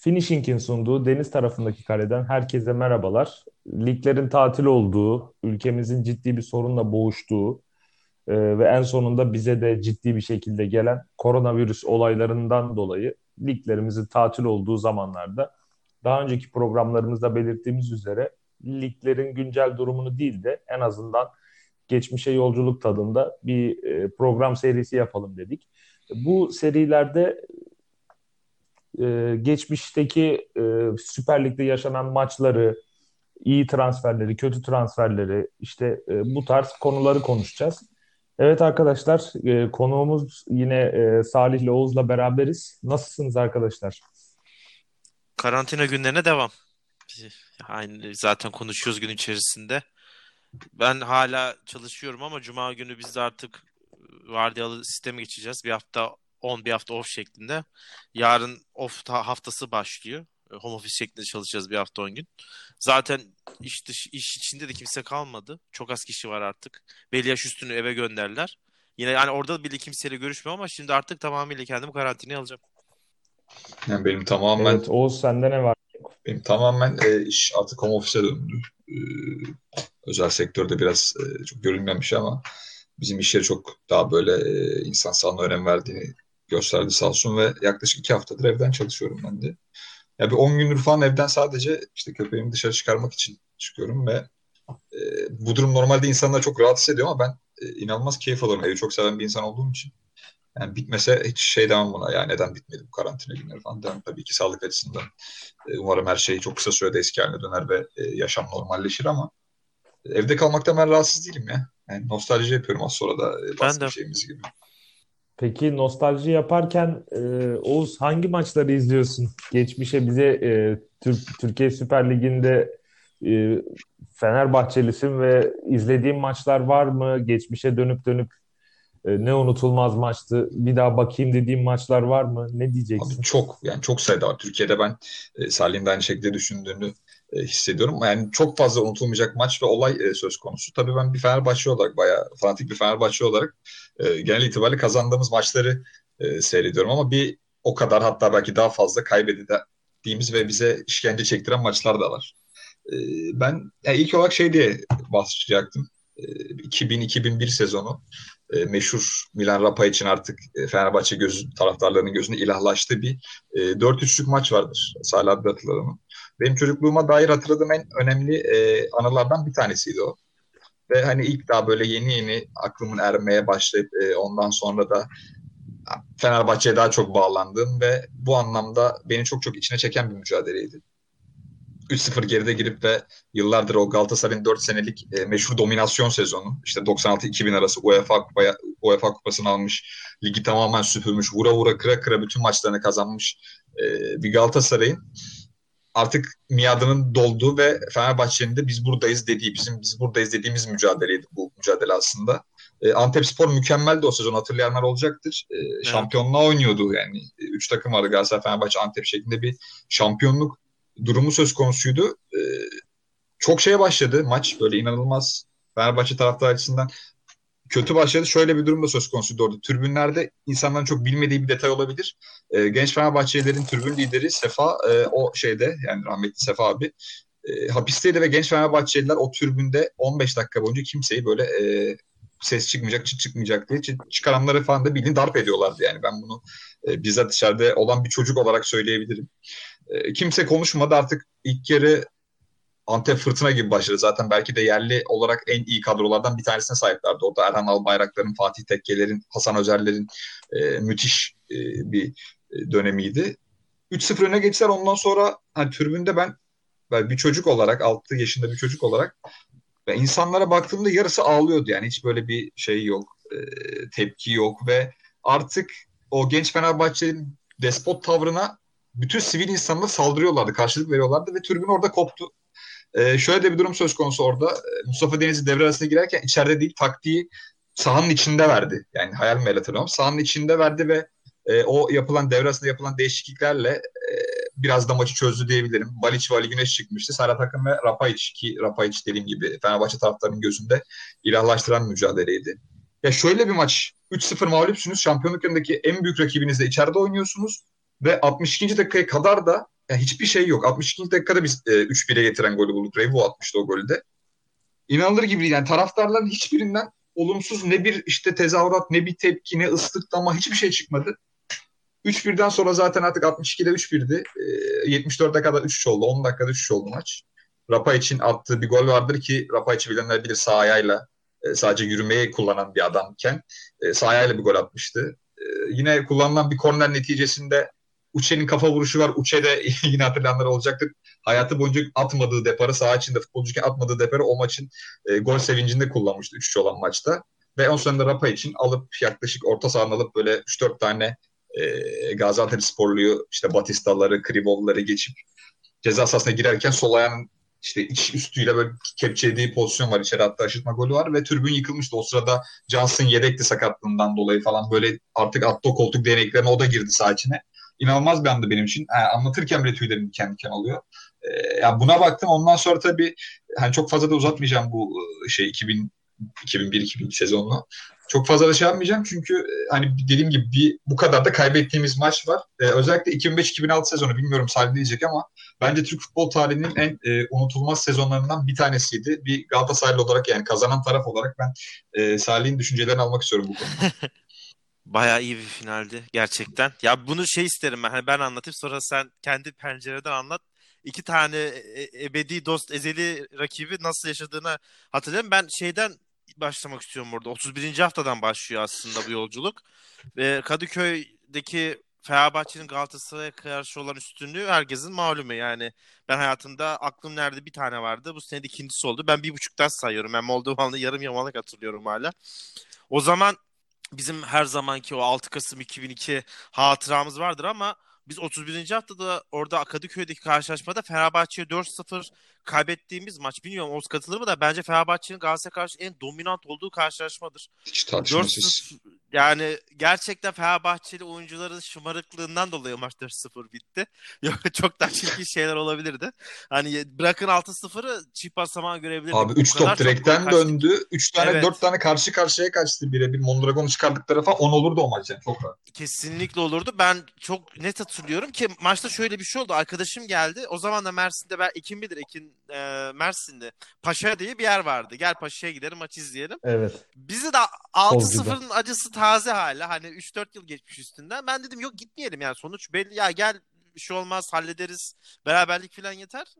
Finishing'in sunduğu deniz tarafındaki kaleden herkese merhabalar. Liglerin tatil olduğu, ülkemizin ciddi bir sorunla boğuştuğu e, ve en sonunda bize de ciddi bir şekilde gelen koronavirüs olaylarından dolayı liglerimizin tatil olduğu zamanlarda daha önceki programlarımızda belirttiğimiz üzere liglerin güncel durumunu değil de en azından geçmişe yolculuk tadında bir e, program serisi yapalım dedik. Bu serilerde e, geçmişteki e, Süper Lig'de yaşanan maçları, iyi transferleri, kötü transferleri, işte e, bu tarz konuları konuşacağız. Evet arkadaşlar, e, konuğumuz yine e, Salih ile Oğuz'la beraberiz. Nasılsınız arkadaşlar? Karantina günlerine devam. Aynı zaten konuşuyoruz gün içerisinde. Ben hala çalışıyorum ama Cuma günü biz de artık vardiyalı sisteme geçeceğiz. Bir hafta on bir hafta off şeklinde. Yarın off haftası başlıyor. E, home office şeklinde çalışacağız bir hafta on gün. Zaten iş, dış, iş içinde de kimse kalmadı. Çok az kişi var artık. Belli yaş üstünü eve gönderler. Yine yani orada bile kimseyle görüşmüyorum ama şimdi artık tamamıyla kendimi karantinaya alacağım. Yani benim tamamen Evet Oğuz sende ne var? benim tamamen e, iş artık home office'e döndü. E, özel sektörde biraz e, çok görülmemiş ama bizim işleri çok daha böyle e, insan sağlığına önem verdiğini gösterdi sağ olsun ve yaklaşık iki haftadır evden çalışıyorum ben de. Ya bir 10 gündür falan evden sadece işte köpeğimi dışarı çıkarmak için çıkıyorum ve e, bu durum normalde insanları çok rahatsız ediyor ama ben e, inanılmaz keyif alıyorum. Evi çok seven bir insan olduğum için. Yani bitmese hiç şey demem buna. Yani neden bitmedi bu karantina günleri falan demem. Tabii ki sağlık açısından. E, umarım her şey çok kısa sürede eski haline döner ve e, yaşam normalleşir ama evde kalmaktan ben rahatsız değilim ya. Yani nostalji yapıyorum az sonra da e, bahsedeceğimiz gibi. Peki nostalji yaparken e, Oğuz hangi maçları izliyorsun? Geçmişe bize e, Türk, Türkiye Süper Ligi'nde e, Fenerbahçelisin ve izlediğin maçlar var mı? Geçmişe dönüp dönüp e, ne unutulmaz maçtı. Bir daha bakayım dediğim maçlar var mı? Ne diyeceksin? Abi çok yani çok sayıda var. Türkiye'de ben e, Salih'in de aynı şekilde düşündüğünü e, hissediyorum. Yani çok fazla unutulmayacak maç ve olay e, söz konusu. Tabii ben bir Fenerbahçe olarak bayağı fanatik bir Fenerbahçe olarak e, genel itibariyle kazandığımız maçları e, seyrediyorum ama bir o kadar hatta belki daha fazla kaybettiğimiz ve bize işkence çektiren maçlar da var. E, ben yani ilk olarak şey diye bahsedecektim. E, 2000-2001 sezonu e, meşhur Milan Rapa için artık e, Fenerbahçe göz, taraftarlarının gözünde ilahlaştığı bir e, 4-3'lük maç vardır. Salih abi hatırlarım. Benim çocukluğuma dair hatırladığım en önemli e, anılardan bir tanesiydi o. Ve hani ilk daha böyle yeni yeni aklımın ermeye başlayıp e, ondan sonra da Fenerbahçe'ye daha çok bağlandığım ve bu anlamda beni çok çok içine çeken bir mücadeleydi. 3-0 geride girip de yıllardır o Galatasaray'ın 4 senelik e, meşhur dominasyon sezonu işte 96-2000 arası UEFA kupaya, UEFA kupasını almış, ligi tamamen süpürmüş, vura vura kıra kıra bütün maçlarını kazanmış e, bir Galatasaray'ın artık miadının dolduğu ve Fenerbahçe'nin de biz buradayız dediği, bizim biz buradayız dediğimiz mücadeleydi bu mücadele aslında. E, Antep Spor mükemmeldi o sezon hatırlayanlar olacaktır. E, evet. Şampiyonluğa oynuyordu yani. E, üç takım vardı Galatasaray, Fenerbahçe, Antep şeklinde bir şampiyonluk durumu söz konusuydu. E, çok şeye başladı maç böyle inanılmaz Fenerbahçe taraftar açısından kötü başladı. Şöyle bir durum da söz konusuydu orada. Türbünlerde insanların çok bilmediği bir detay olabilir. E, genç Fenerbahçelilerin türbün lideri Sefa e, o şeyde yani rahmetli Sefa abi e, hapisteydi ve genç Fenerbahçeliler o türbünde 15 dakika boyunca kimseyi böyle e, ses çıkmayacak, çıt çıkmayacak diye çıkaranları falan da bildiğin darp ediyorlardı yani. Ben bunu e, bizzat dışarıda olan bir çocuk olarak söyleyebilirim. E, kimse konuşmadı artık ilk yarı Antep Fırtına gibi başladı. Zaten belki de yerli olarak en iyi kadrolardan bir tanesine sahiplerdi. Orada Erhan Albayraklar'ın, Fatih Tekkeler'in, Hasan Özer'lerin e, müthiş e, bir e, dönemiydi. 3-0 öne geçtiler. Ondan sonra hani tribünde ben, ben bir çocuk olarak, 6 yaşında bir çocuk olarak ve insanlara baktığımda yarısı ağlıyordu. Yani hiç böyle bir şey yok, e, tepki yok ve artık o genç Fenerbahçe'nin despot tavrına bütün sivil insanlara saldırıyorlardı, karşılık veriyorlardı ve tribün orada koptu. E, şöyle de bir durum söz konusu orada. E, Mustafa Denizli devre arasına girerken içeride değil taktiği sahanın içinde verdi. Yani hayal mi hatırlıyorum. Sahanın içinde verdi ve e, o yapılan devre arasında yapılan değişikliklerle e, biraz da maçı çözdü diyebilirim. Baliç ve Ali Güneş çıkmıştı. Serhat Akın ve Rapayic ki Rapayic dediğim gibi Fenerbahçe taraftarının gözünde ilahlaştıran mücadeleydi. Ya şöyle bir maç. 3-0 mağlupsunuz. Şampiyonluk yanındaki en büyük rakibinizle içeride oynuyorsunuz. Ve 62. dakikaya kadar da yani hiçbir şey yok. 62. dakikada biz e, 3-1'e getiren golü bulduk. Revo atmıştı o golü de. İnanılır gibi değil. Yani taraftarların hiçbirinden olumsuz ne bir işte tezahürat ne bir tepki ne ıslıklama hiçbir şey çıkmadı. 3-1'den sonra zaten artık 62'de 3-1'di. E, 74'e kadar 3-3 oldu. 10 dakikada 3-3 oldu maç. Rapa için attığı bir gol vardır ki Rapa için bilenler bilir sağ ayağıyla e, sadece yürümeyi kullanan bir adamken e, sağ ayağıyla bir gol atmıştı. E, yine kullanılan bir korner neticesinde Uçe'nin kafa vuruşu var. Uçe de yine hatırlayanlar olacaktır. Hayatı boyunca atmadığı deparı saha içinde futbolcuken atmadığı deparı o maçın e, gol sevincinde kullanmıştı 3-3 olan maçta. Ve on sonunda Rapa için alıp yaklaşık orta sahanı alıp böyle 3-4 tane e, Gaziantep sporluyu işte Batistaları, Krivolları geçip ceza sahasına girerken sol ayağının işte iç üstüyle böyle kepçelediği pozisyon var. İçeri hatta aşırtma golü var ve tribün yıkılmıştı. O sırada Johnson yedekti sakatlığından dolayı falan böyle artık atto koltuk deneklerine o da girdi saha içine. İnanılmaz bir andı benim için. Yani anlatırken bile tüylerim diken diken oluyor. Ee, yani buna baktım. Ondan sonra tabii hani çok fazla da uzatmayacağım bu şey 2000 2001-2002 sezonunu. Çok fazla da şey yapmayacağım çünkü e, hani dediğim gibi bir bu kadar da kaybettiğimiz maç var. Ee, özellikle 2005-2006 sezonu bilmiyorum Salih diyecek ama bence Türk futbol tarihinin en e, unutulmaz sezonlarından bir tanesiydi. Bir Galatasaraylı olarak yani kazanan taraf olarak ben e, Salih'in düşüncelerini almak istiyorum bu konuda. Bayağı iyi bir finaldi gerçekten. Ya bunu şey isterim ben. Hani ben anlatayım sonra sen kendi pencereden anlat. İki tane e, e, ebedi dost ezeli rakibi nasıl yaşadığını hatırlıyorum. Ben şeyden başlamak istiyorum burada. 31. haftadan başlıyor aslında bu yolculuk. Ve Kadıköy'deki Fenerbahçe'nin Galatasaray'a karşı olan üstünlüğü herkesin malumu. Yani ben hayatımda aklım nerede bir tane vardı. Bu sene de ikincisi oldu. Ben bir buçuktan sayıyorum. Ben Moldovan'da yarım yamalak hatırlıyorum hala. O zaman bizim her zamanki o 6 Kasım 2002 hatıramız vardır ama biz 31. haftada orada Kadıköy'deki karşılaşmada Fenerbahçe'ye 4-0 kaybettiğimiz maç. Bilmiyorum Oğuz katılır mı da bence Fenerbahçe'nin Galatasaray'a karşı en dominant olduğu karşılaşmadır. Hiç tartışmasız. Yani gerçekten Fenerbahçeli oyuncuların şımarıklığından dolayı maç 4-0 bitti. Yok çok daha çirkin şeyler olabilirdi. Hani bırakın 6-0'ı çift basamağa görebilirdik. Abi 3 top direkten döndü. 3 tane evet. 4 tane karşı karşıya kaçtı birebir. Mondragon'u çıkardıkları falan 10 olurdu o maç yani çok rahat. Kesinlikle olurdu. Ben çok net hatırlıyorum ki maçta şöyle bir şey oldu. Arkadaşım geldi. O zaman da Mersin'de ben Ekin bilir. Ekin e, Mersin'de. Paşa diye bir yer vardı. Gel Paşa'ya gidelim maç izleyelim. Evet. Bizi de 6-0'ın acısı taze hala. Hani 3-4 yıl geçmiş üstünden. Ben dedim yok gitmeyelim yani sonuç belli. Ya gel bir şey olmaz hallederiz. Beraberlik falan yeter.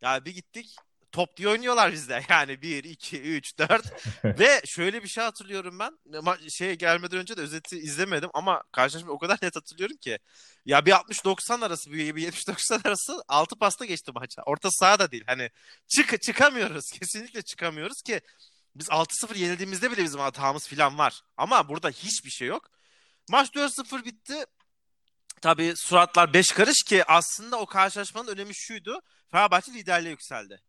Ya bir gittik top diye oynuyorlar bizde. Yani 1, 2, 3, 4 ve şöyle bir şey hatırlıyorum ben. Şey gelmeden önce de özeti izlemedim ama karşılaşmayı o kadar net hatırlıyorum ki. Ya bir 60-90 arası bir 70-90 arası 6 pasta geçti maça. Orta saha da değil. Hani çık çıkamıyoruz. Kesinlikle çıkamıyoruz ki biz 6-0 yenildiğimizde bile bizim hatamız falan var. Ama burada hiçbir şey yok. Maç 4-0 bitti. Tabii suratlar 5 karış ki aslında o karşılaşmanın önemi şuydu. Fenerbahçe liderliğe yükseldi.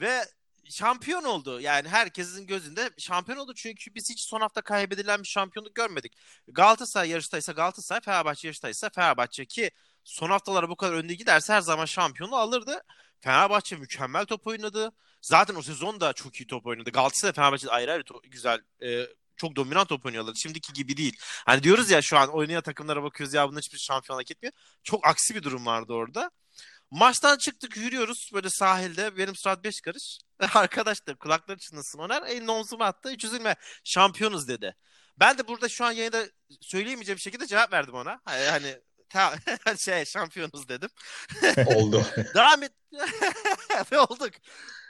Ve şampiyon oldu. Yani herkesin gözünde şampiyon oldu. Çünkü biz hiç son hafta kaybedilen bir şampiyonluk görmedik. Galatasaray yarıştaysa Galatasaray, Fenerbahçe yarıştaysa Fenerbahçe ki son haftalara bu kadar önde giderse her zaman şampiyonu alırdı. Fenerbahçe mükemmel top oynadı. Zaten o sezon da çok iyi top oynadı. Galatasaray Fenerbahçe ayrı ayrı to- güzel e, çok dominant top oynuyorlar. Şimdiki gibi değil. Hani diyoruz ya şu an oynayan takımlara bakıyoruz ya bunlar hiçbir şampiyon hak etmiyor. Çok aksi bir durum vardı orada. Maçtan çıktık yürüyoruz böyle sahilde. Benim surat 5 karış. Arkadaş da kulakları çınlasın Oner. Elini omzuma attı. Hiç üzülme şampiyonuz dedi. Ben de burada şu an yayında söyleyemeyeceğim şekilde cevap verdim ona. Hani ta, şey şampiyonuz dedim. Oldu. Devam et. Ve olduk.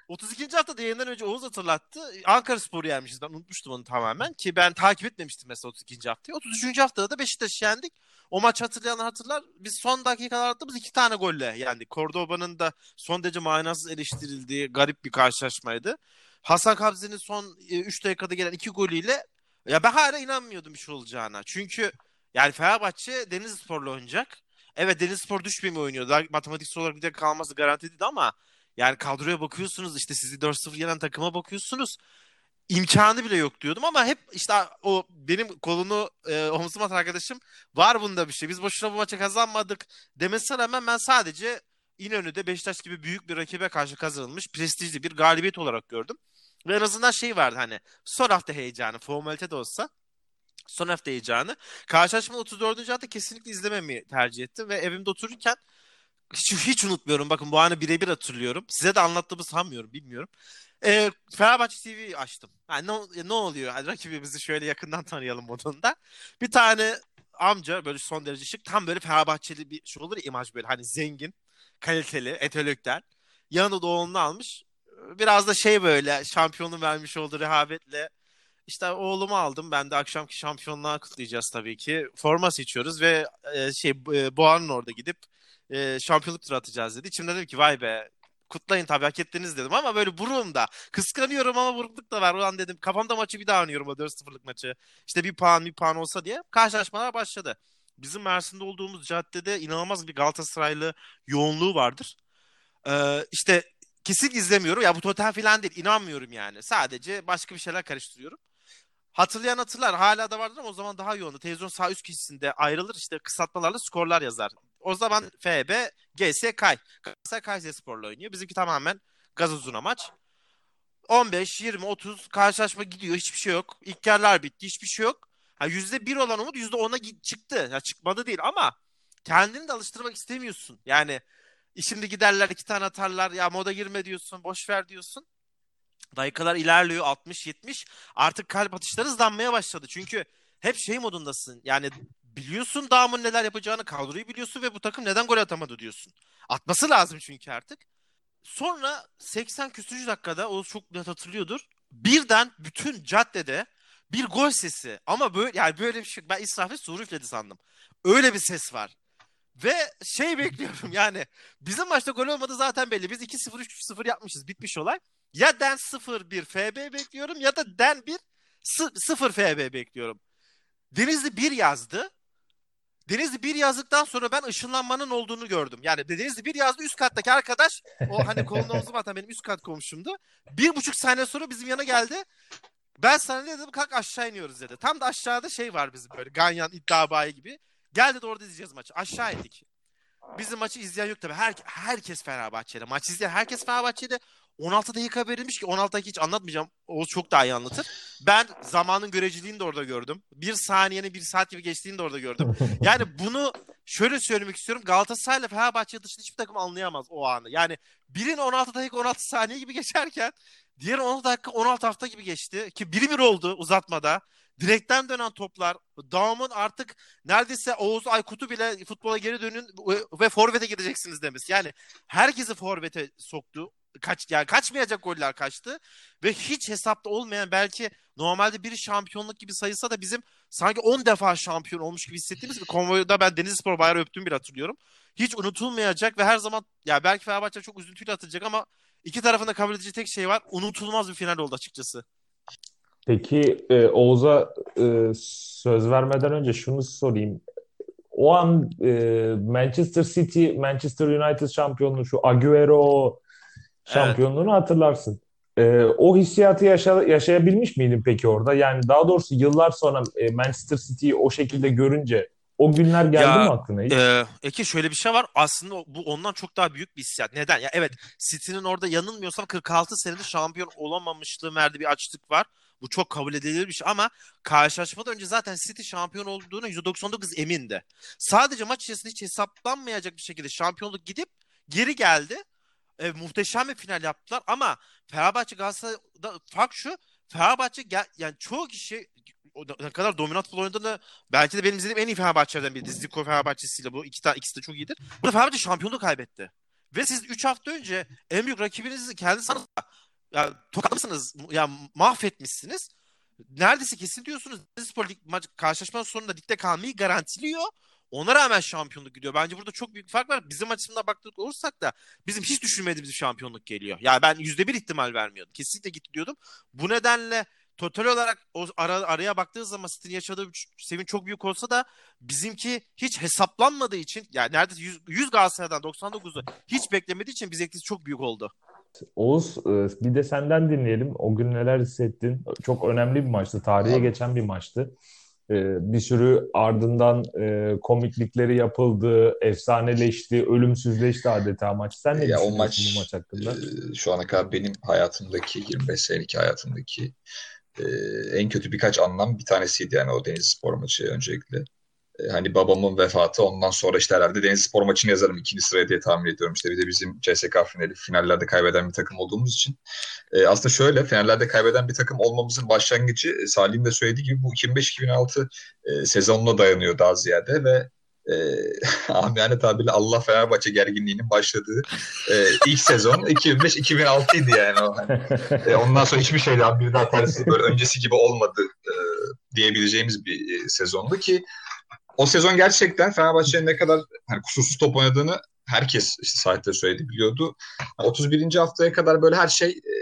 32. haftada yayından önce Oğuz hatırlattı. Ankara Spor'u yenmişiz. Ben unutmuştum onu tamamen. Ki ben takip etmemiştim mesela 32. haftayı. 33. haftada da Beşiktaş'ı yendik. O maç hatırlayanlar hatırlar. Biz son dakikalarda attığımız iki tane golle yani Cordoba'nın da son derece manasız eleştirildiği garip bir karşılaşmaydı. Hasan Kabzi'nin son 3 e, dakikada gelen iki golüyle ya ben hala inanmıyordum bir şey olacağına. Çünkü yani Fenerbahçe Denizlispor'la oynayacak. Evet Denizlispor düşmemi oynuyor. Daha matematiksel olarak bir de kalması garantiydi ama yani kadroya bakıyorsunuz işte sizi 4-0 yenen takıma bakıyorsunuz imkanı bile yok diyordum ama hep işte o benim kolunu e, omzuma arkadaşım var bunda bir şey. Biz boşuna bu maçı kazanmadık demesine rağmen ben sadece İnönü'de Beşiktaş gibi büyük bir rakibe karşı kazanılmış prestijli bir galibiyet olarak gördüm. Ve en azından şey vardı hani son hafta heyecanı formalite de olsa son hafta heyecanı. Karşılaşma 34. hafta kesinlikle izlememeyi tercih ettim ve evimde otururken hiç, hiç unutmuyorum. Bakın bu anı birebir hatırlıyorum. Size de anlattığımı sanmıyorum. Bilmiyorum. E, Fenerbahçe TV açtım. Yani ne, ne oluyor? Yani rakibimizi şöyle yakından tanıyalım modunda. Bir tane amca böyle son derece şık. Tam böyle Fenerbahçeli bir şey olur ya imaj böyle. Hani zengin, kaliteli, entelektüel. Yanında da oğlunu almış. Biraz da şey böyle şampiyonun vermiş olduğu rehavetle işte oğlumu aldım. Ben de akşamki şampiyonluğa kutlayacağız tabii ki. Forma seçiyoruz ve e, şey e, Boğa'nın orada gidip e, şampiyonluk turu atacağız dedi. İçimde dedim ki vay be kutlayın tabii hak ettiniz dedim ama böyle buruğum da. Kıskanıyorum ama burukluk da var. O an dedim kafamda maçı bir daha oynuyorum o 4-0'lık maçı. İşte bir puan bir puan olsa diye karşılaşmalar başladı. Bizim Mersin'de olduğumuz caddede inanılmaz bir Galatasaraylı yoğunluğu vardır. Ee, işte kesin izlemiyorum. Ya bu totem falan değil. inanmıyorum yani. Sadece başka bir şeyler karıştırıyorum. Hatırlayan hatırlar. Hala da vardır ama o zaman daha yoğundu. Televizyon sağ üst köşesinde ayrılır. işte kısaltmalarla skorlar yazar. O zaman FB, GS, Kay. Galatasaray Kayseri Spor'la oynuyor. Bizimki tamamen gaz uzuna maç. 15, 20, 30 karşılaşma gidiyor. Hiçbir şey yok. İlk yarılar bitti. Hiçbir şey yok. Ha, %1 olan umut %10'a çıktı. Ya çıkmadı değil ama kendini de alıştırmak istemiyorsun. Yani şimdi giderler iki tane atarlar. Ya moda girme diyorsun. Boş ver diyorsun. Dakikalar ilerliyor 60-70. Artık kalp atışları hızlanmaya başladı. Çünkü hep şey modundasın. Yani biliyorsun Dağım'ın neler yapacağını kadroyu biliyorsun ve bu takım neden gol atamadı diyorsun. Atması lazım çünkü artık. Sonra 80 küsürüncü dakikada o çok net hatırlıyordur. Birden bütün caddede bir gol sesi ama böyle yani böyle bir şey ben İsrafil Suru üfledi sandım. Öyle bir ses var. Ve şey bekliyorum yani bizim maçta gol olmadı zaten belli. Biz 2-0 3-0 yapmışız. Bitmiş olay. Ya Den 0-1 FB bekliyorum ya da Den 1 0 FB bekliyorum. Denizli 1 yazdı. Denizli 1 yazdıktan sonra ben ışınlanmanın olduğunu gördüm. Yani Denizli 1 yazdı üst kattaki arkadaş o hani kolunu omzum atan benim üst kat komşumdu. Bir buçuk saniye sonra bizim yana geldi. Ben sana dedim kalk aşağı iniyoruz dedi. Tam da aşağıda şey var bizim böyle Ganyan iddia bayi gibi. Gel dedi orada izleyeceğiz maçı. Aşağı indik. Bizim maçı izleyen yok tabii. Her, herkes Fenerbahçe'de. Maç izleyen herkes Fenerbahçe'de. 16 dakika verilmiş ki 16 dakika hiç anlatmayacağım. O çok daha iyi anlatır. Ben zamanın göreceliğini de orada gördüm. Bir saniyenin bir saat gibi geçtiğini de orada gördüm. Yani bunu şöyle söylemek istiyorum. Galatasaray ile Fenerbahçe dışında hiçbir takım anlayamaz o anı. Yani birin 16 dakika 16 saniye gibi geçerken diğer 16 dakika 16 hafta gibi geçti. Ki biri bir oldu uzatmada. Direkten dönen toplar. Dağımın artık neredeyse Oğuz Aykut'u bile futbola geri dönün ve forvete gideceksiniz demesi. Yani herkesi forvete soktu kaç yani kaçmayacak goller kaçtı ve hiç hesapta olmayan belki normalde biri şampiyonluk gibi sayılsa da bizim sanki 10 defa şampiyon olmuş gibi hissettiğimiz bir konvoyda ben Denizlispor bayrağı öptüğüm bir hatırlıyorum. Hiç unutulmayacak ve her zaman ya belki Fenerbahçe çok üzüntüyle atılacak ama iki tarafında kabul edici tek şey var. Unutulmaz bir final oldu açıkçası. Peki e, Oğuz'a e, söz vermeden önce şunu sorayım. O an e, Manchester City, Manchester United şampiyonluğu şu Agüero şampiyonluğunu evet. hatırlarsın. Ee, o hissiyatı yaşa, yaşayabilmiş miydin peki orada? Yani daha doğrusu yıllar sonra e, Manchester City'yi o şekilde görünce o günler geldi ya, mi aklına hiç? E, Eki şöyle bir şey var. Aslında bu ondan çok daha büyük bir hissiyat. Neden? Ya evet City'nin orada yanılmıyorsam 46 senedir şampiyon olamamışlığı verdiği bir açlık var. Bu çok kabul edilir bir şey ama karşılaşmadan önce zaten City şampiyon olduğuna %99 emindi. Sadece maç içerisinde hiç hesaplanmayacak bir şekilde şampiyonluk gidip geri geldi e, muhteşem bir final yaptılar ama Fenerbahçe Galatasaray'da fark şu Fenerbahçe gel, yani çoğu kişi ne kadar dominant futbol oynadığını belki de benim izlediğim en iyi Fenerbahçe'den biri. Ziko Fenerbahçe'siyle bu iki tane ikisi de çok iyidir. Burada Fenerbahçe şampiyonluğu kaybetti. Ve siz 3 hafta önce en büyük rakibinizi kendi sanırsa ya tokatlamışsınız, ya mahvetmişsiniz. Neredeyse kesin diyorsunuz. Spor Lig maç karşılaşmanın sonunda ligde kalmayı garantiliyor. Ona rağmen şampiyonluk gidiyor. Bence burada çok büyük fark var. Bizim açısından baktık olursak da bizim hiç düşünmediğimiz bir şampiyonluk geliyor. Yani ben yüzde bir ihtimal vermiyordum. Kesinlikle gitti diyordum. Bu nedenle total olarak o ara, araya baktığı zaman City'nin yaşadığı sevinç çok büyük olsa da bizimki hiç hesaplanmadığı için yani neredeyse 100, 100 Galatasaray'dan 99'u hiç beklemediği için etkisi çok büyük oldu. Oğuz e, bir de senden dinleyelim. O gün neler hissettin? Çok önemli bir maçtı. Tarihe geçen bir maçtı. Ee, bir sürü ardından e, komiklikleri yapıldı, efsaneleşti, ölümsüzleşti adeta maç. Sen ne ya düşünüyorsun maç, bu maç hakkında? E, şu ana kadar benim hayatımdaki 25 senelik hayatımdaki e, en kötü birkaç anlam bir tanesiydi yani o Deniz Spor maçı öncelikle. E, hani babamın vefatı ondan sonra işte herhalde Deniz Spor maçını yazarım ikinci sıraya diye tahmin ediyorum. İşte bir de bizim CSK finali finallerde kaybeden bir takım olduğumuz için. E, aslında şöyle finallerde kaybeden bir takım olmamızın başlangıcı e, Salih'in de söylediği gibi bu 2005-2006 e, sezonuna dayanıyor daha ziyade ve e, amiyane tabirle Allah Fenerbahçe gerginliğinin başladığı e, ilk sezon 2005-2006 idi yani o. E, ondan sonra hiçbir şeyden bir daha tersi böyle öncesi gibi olmadı e, diyebileceğimiz bir e, sezondu ki o sezon gerçekten Fenerbahçe'nin ne kadar hani kusursuz top oynadığını herkes işte sahipte söyledi biliyordu. 31. haftaya kadar böyle her şey e,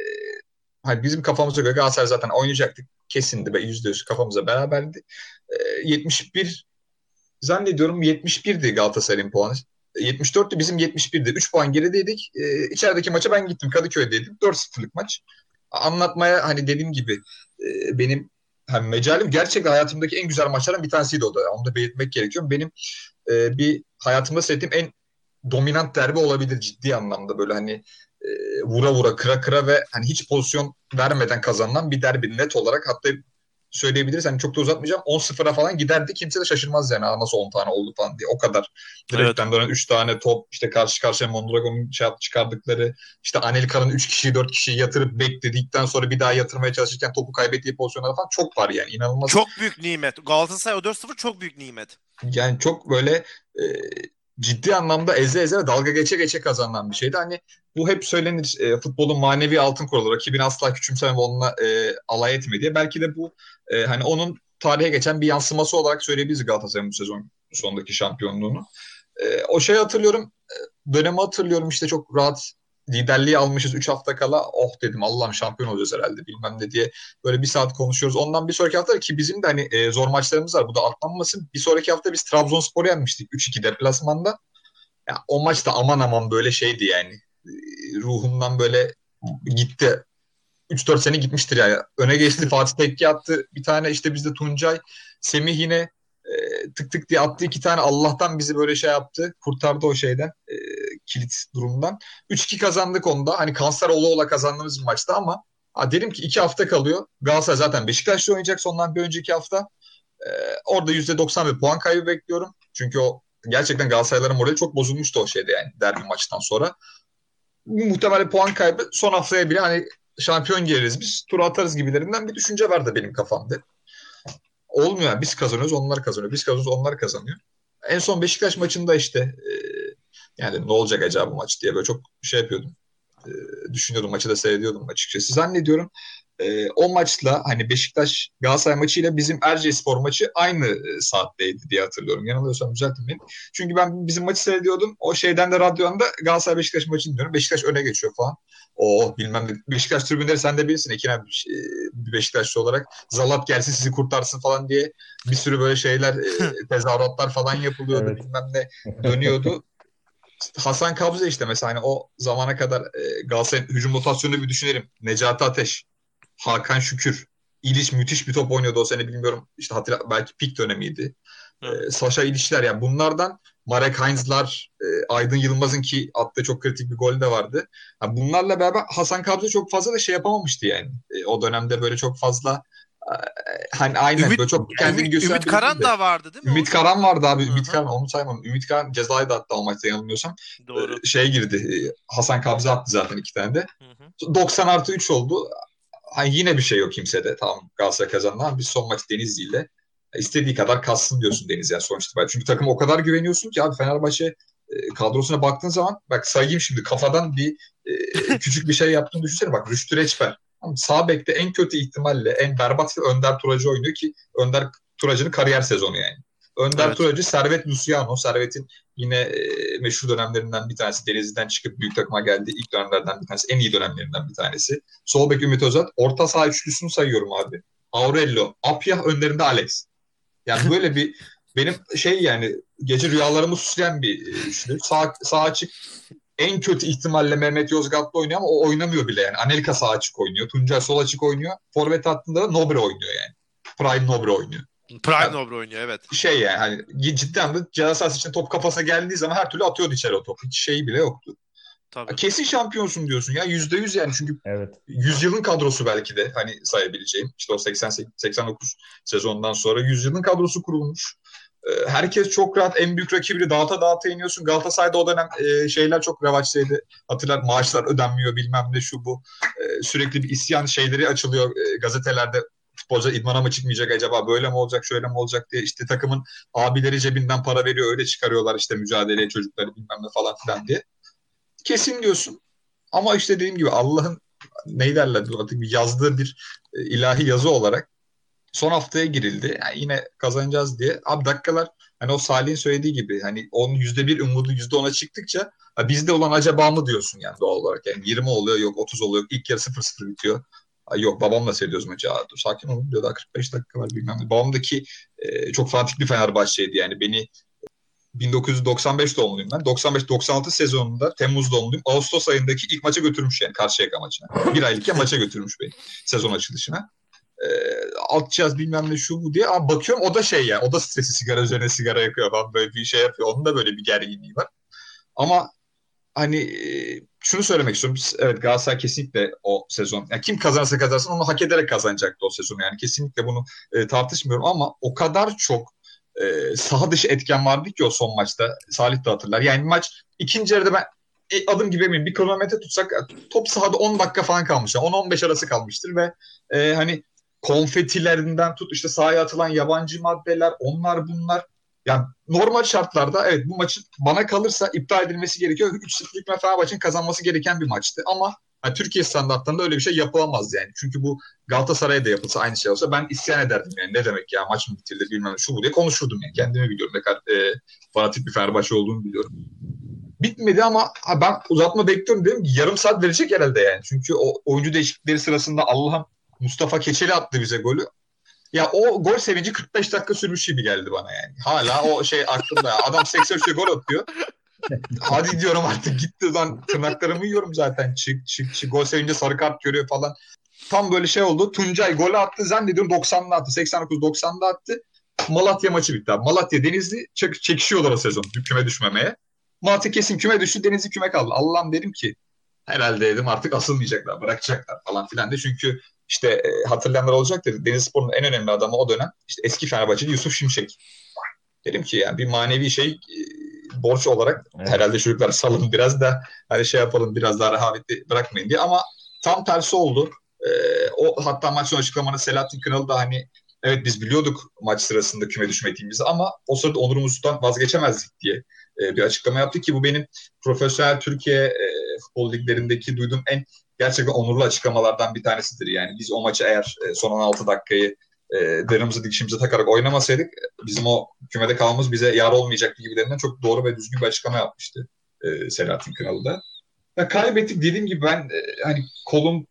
hani bizim kafamıza göre Galatasaray zaten oynayacaktık. Kesindi ve %100 kafamıza beraberdi. E, 71 zannediyorum 71'di Galatasaray'ın puanı. 74'tü bizim 71'di. 3 puan gerideydik. E, içerideki maça ben gittim. Kadıköy'deydim. 4-0'lık maç. Anlatmaya hani dediğim gibi e, benim hani mecalim gerçekten hayatımdaki en güzel maçlardan bir tanesiydi o da. Onu da belirtmek gerekiyor. Benim e, bir hayatımda seyrettiğim en dominant derbi olabilir ciddi anlamda. Böyle hani e, vura vura kıra kıra ve hani hiç pozisyon vermeden kazanılan bir derbi net olarak hatta söyleyebiliriz. Hani çok da uzatmayacağım. 10-0'a falan giderdi. Kimse de şaşırmaz yani. Aa, nasıl 10 tane oldu falan diye. O kadar. Direkten evet. dönen 3 tane top. işte karşı karşıya Mondragon'un şey çıkardıkları. işte Anelka'nın 3 kişiyi 4 kişiyi yatırıp bekledikten sonra bir daha yatırmaya çalışırken topu kaybettiği pozisyonlar falan çok var yani. inanılmaz. Çok büyük nimet. Galatasaray o 4-0 çok büyük nimet. Yani çok böyle e, ciddi anlamda eze eze ve dalga geçe geçe kazanılan bir şeydi. Hani bu hep söylenir e, futbolun manevi altın kuralı. Rakibini asla küçümseme ve onunla e, alay etme diye. Belki de bu e, hani onun tarihe geçen bir yansıması olarak söyleyebiliriz Galatasaray'ın bu sezon sondaki şampiyonluğunu. E, o şeyi hatırlıyorum. E, dönemi hatırlıyorum işte çok rahat liderliği almışız 3 hafta kala. Oh dedim Allah'ım şampiyon olacağız herhalde bilmem ne diye. Böyle bir saat konuşuyoruz. Ondan bir sonraki hafta ki bizim de hani e, zor maçlarımız var. Bu da atlanmasın. Bir sonraki hafta biz Trabzonspor'u yenmiştik 3-2 deplasmanda. Ya, o maç da aman aman böyle şeydi yani. E, ruhumdan böyle gitti. 3-4 sene gitmiştir yani. Öne geçti Fatih Tekke attı. Bir tane işte bizde Tuncay, Semih yine e, tık tık diye attı iki tane. Allah'tan bizi böyle şey yaptı. Kurtardı o şeyden. E, kilit durumdan. 3-2 kazandık onda. Hani kanser ola ola kazandığımız bir maçtı ama ha, dedim ki 2 hafta kalıyor. Galatasaray zaten Beşiktaş'ta oynayacak sondan bir önceki hafta. E, orada %90 bir puan kaybı bekliyorum. Çünkü o gerçekten Galatasarayların morali çok bozulmuştu o şeyde yani derbi maçtan sonra. Muhtemelen puan kaybı son haftaya bile hani şampiyon geliriz biz tur atarız gibilerinden bir düşünce vardı benim kafamda. Olmuyor biz kazanıyoruz onlar kazanıyor. Biz kazanıyoruz onlar kazanıyor. En son Beşiktaş maçında işte e, yani ne olacak acaba bu maç diye böyle çok şey yapıyordum. E, düşünüyordum maçı da seyrediyordum açıkçası. Zannediyorum e, o maçla hani Beşiktaş Galatasaray maçıyla bizim Erciyesspor maçı aynı e, saatteydi diye hatırlıyorum. Yanılıyorsam düzeltin beni. Çünkü ben bizim maçı seyrediyordum. O şeyden de radyonda Galatasaray Beşiktaş maçını dinliyorum. Beşiktaş öne geçiyor falan. O bilmem ne. Beşiktaş tribünleri sen de bilirsin Ekin abi şey, bir Beşiktaşlı olarak. Zalat gelsin sizi kurtarsın falan diye bir sürü böyle şeyler e, tezahüratlar falan yapılıyordu. evet. Bilmem ne dönüyordu. Hasan Kabze işte mesela hani o zamana kadar e, Galatasaray'ın hücum rotasyonunu bir düşünelim. Necati Ateş, Hakan Şükür, İliş müthiş bir top oynuyordu o sene bilmiyorum. İşte hatırla, belki pik dönemiydi. E, Saşa İlişler yani bunlardan Marek Heinz'lar, e, Aydın Yılmaz'ın ki attığı çok kritik bir gol de vardı. Yani bunlarla beraber Hasan Kabze çok fazla da şey yapamamıştı yani. E, o dönemde böyle çok fazla hani aynen Ümit, böyle çok kendini gösteren Ümit Karan da vardı değil mi? Ümit Karan vardı abi. Hı-hı. Ümit Karan onu saymam. Ümit Karan cezayı da attı o maçta yanılmıyorsam. Doğru. Ee, şey girdi. Hasan Kabze attı zaten iki tane de. Hı-hı. 90 artı 3 oldu. Hani yine bir şey yok kimsede. Tamam Galatasaray kazandı ama biz son maç Denizli ile istediği kadar kassın diyorsun Deniz yani sonuçta. Çünkü takım o kadar güveniyorsun ki abi Fenerbahçe kadrosuna baktığın zaman bak sayayım şimdi kafadan bir e, küçük bir şey yaptığını düşünsene bak Rüştü Reçber Sağ bekte en kötü ihtimalle en berbat Önder Turacı oynuyor ki Önder Turacı'nın kariyer sezonu yani. Önder evet. Turacı, Servet Luciano. Servet'in yine e, meşhur dönemlerinden bir tanesi. Denizli'den çıkıp büyük takıma geldi. ilk dönemlerden bir tanesi. En iyi dönemlerinden bir tanesi. Sol bek Ümit Özat. Orta saha üçlüsünü sayıyorum abi. Aurelio, Apyah önlerinde Alex. Yani böyle bir benim şey yani gece rüyalarımı süsleyen bir üçlü. Sağ, sağ açık en kötü ihtimalle Mehmet Yozgat'ta oynuyor ama o oynamıyor bile yani. Anelka sağ açık oynuyor. Tuncay sol açık oynuyor. Forvet hattında da Nobre oynuyor yani. Prime Nobre oynuyor. Prime yani, Nobre oynuyor evet. Şey yani hani cidden de ceza sahası için top kafasına geldiği zaman her türlü atıyordu içeri o topu. Hiç şeyi bile yoktu. Tabii. Kesin şampiyonsun diyorsun ya yüzde yüz yani çünkü evet. yılın kadrosu belki de hani sayabileceğim işte o 80 89 sezondan sonra yüz yılın kadrosu kurulmuş. E, herkes çok rahat en büyük rakibini dağıta dağıta iniyorsun. Galatasaray'da o dönem e, şeyler çok revaçtaydı. Hatırlar maaşlar ödenmiyor bilmem ne şu bu. E, sürekli bir isyan şeyleri açılıyor e, gazetelerde futbolcu idmana mı çıkmayacak acaba böyle mi olacak şöyle mi olacak diye işte takımın abileri cebinden para veriyor öyle çıkarıyorlar işte mücadeleye çocukları bilmem ne falan filan diye. Kesin diyorsun. Ama işte dediğim gibi Allah'ın ne derler artık yazdığı bir e, ilahi yazı olarak son haftaya girildi. Yani yine kazanacağız diye. Abi dakikalar hani o Salih'in söylediği gibi hani onun yüzde bir umudu yüzde ona çıktıkça bizde olan acaba mı diyorsun yani doğal olarak. Yani 20 oluyor yok 30 oluyor ilk yarı 0-0 bitiyor. Ay yok babamla seyrediyoruz maçı. Aa, dur, sakin olun diyor daha 45 dakika var bilmem. Babamdaki e, çok fanatik bir Fenerbahçe'ydi yani beni 1995 doğumluyum ben. 95-96 sezonunda Temmuz doğumluyum. Ağustos ayındaki ilk maça götürmüş yani Karşıyaka maçına. Bir aylıkken maça götürmüş beni sezon açılışına. E, cihaz bilmem ne şu bu diye. Ama bakıyorum o da şey ya. O da stresi sigara üzerine sigara yakıyor falan böyle bir şey yapıyor. Onun da böyle bir gerginliği var. Ama hani e, şunu söylemek istiyorum. Evet Galatasaray kesinlikle o sezon. Yani kim kazanırsa kazansın onu hak ederek kazanacaktı o sezon. Yani kesinlikle bunu e, tartışmıyorum ama o kadar çok e, saha dışı etken vardı ki o son maçta. Salih de hatırlar. Yani maç ikinci yarıda ben e, adım gibi eminim bir kronometre tutsak top sahada 10 dakika falan kalmış. 10-15 arası kalmıştır ve e, hani konfetilerinden tut işte sahaya atılan yabancı maddeler onlar bunlar yani normal şartlarda evet bu maçın bana kalırsa iptal edilmesi gerekiyor. 3-0'lık ve Fenerbahçe'nin kazanması gereken bir maçtı. Ama yani Türkiye standartlarında öyle bir şey yapılamaz yani. Çünkü bu Galatasaray'a da yapılsa aynı şey olsa ben isyan ederdim yani. Ne demek ya maç mı bitirdi bilmem şu bu diye konuşurdum yani. Kendimi biliyorum ne kadar e, fanatik bir Fenerbahçe olduğunu biliyorum. Bitmedi ama ha, ben uzatma bekliyorum dedim yarım saat verecek herhalde yani. Çünkü o oyuncu değişiklikleri sırasında Allah'ım Mustafa Keçeli attı bize golü. Ya o gol sevinci 45 dakika sürmüş gibi geldi bana yani. Hala o şey aklımda. Adam 83'te gol atıyor. Hadi diyorum artık gitti lan tırnaklarımı yiyorum zaten. Çık çık çık. Gol sevince sarı kart görüyor falan. Tam böyle şey oldu. Tuncay gol attı zannediyorum 90'da attı. 89-90'da attı. Malatya maçı bitti abi. Malatya Denizli çek çekişiyorlar o sezon küme düşmemeye. Malatya kesin küme düştü. Denizli küme kaldı. Allah'ım dedim ki herhalde dedim artık asılmayacaklar bırakacaklar falan filan de. Çünkü işte e, hatırlayanlar olacaktır. Denizlispor'un en önemli adamı o dönem işte eski Fenerbahçe'de Yusuf Şimşek. Dedim ki yani bir manevi şey e, borç olarak evet. herhalde çocuklar salın biraz da hani şey yapalım biraz daha rehaveti bırakmayın diye ama tam tersi oldu. E, o hatta maç sonu açıklamanın Selahattin Kınalı da hani evet biz biliyorduk maç sırasında küme düşmediğimizi ama o sırada onurumuzdan vazgeçemezdik diye e, bir açıklama yaptı ki bu benim profesyonel Türkiye e, futbol liglerindeki duyduğum en gerçekten onurlu açıklamalardan bir tanesidir. Yani biz o maçı eğer e, son 16 dakikayı e, derimizi dikişimize takarak oynamasaydık bizim o kümede kalmamız bize yar olmayacaktı gibilerinden çok doğru ve düzgün bir açıklama yapmıştı e, Selahattin Kınalı da. Ya kaybettik dediğim gibi ben e, hani kolum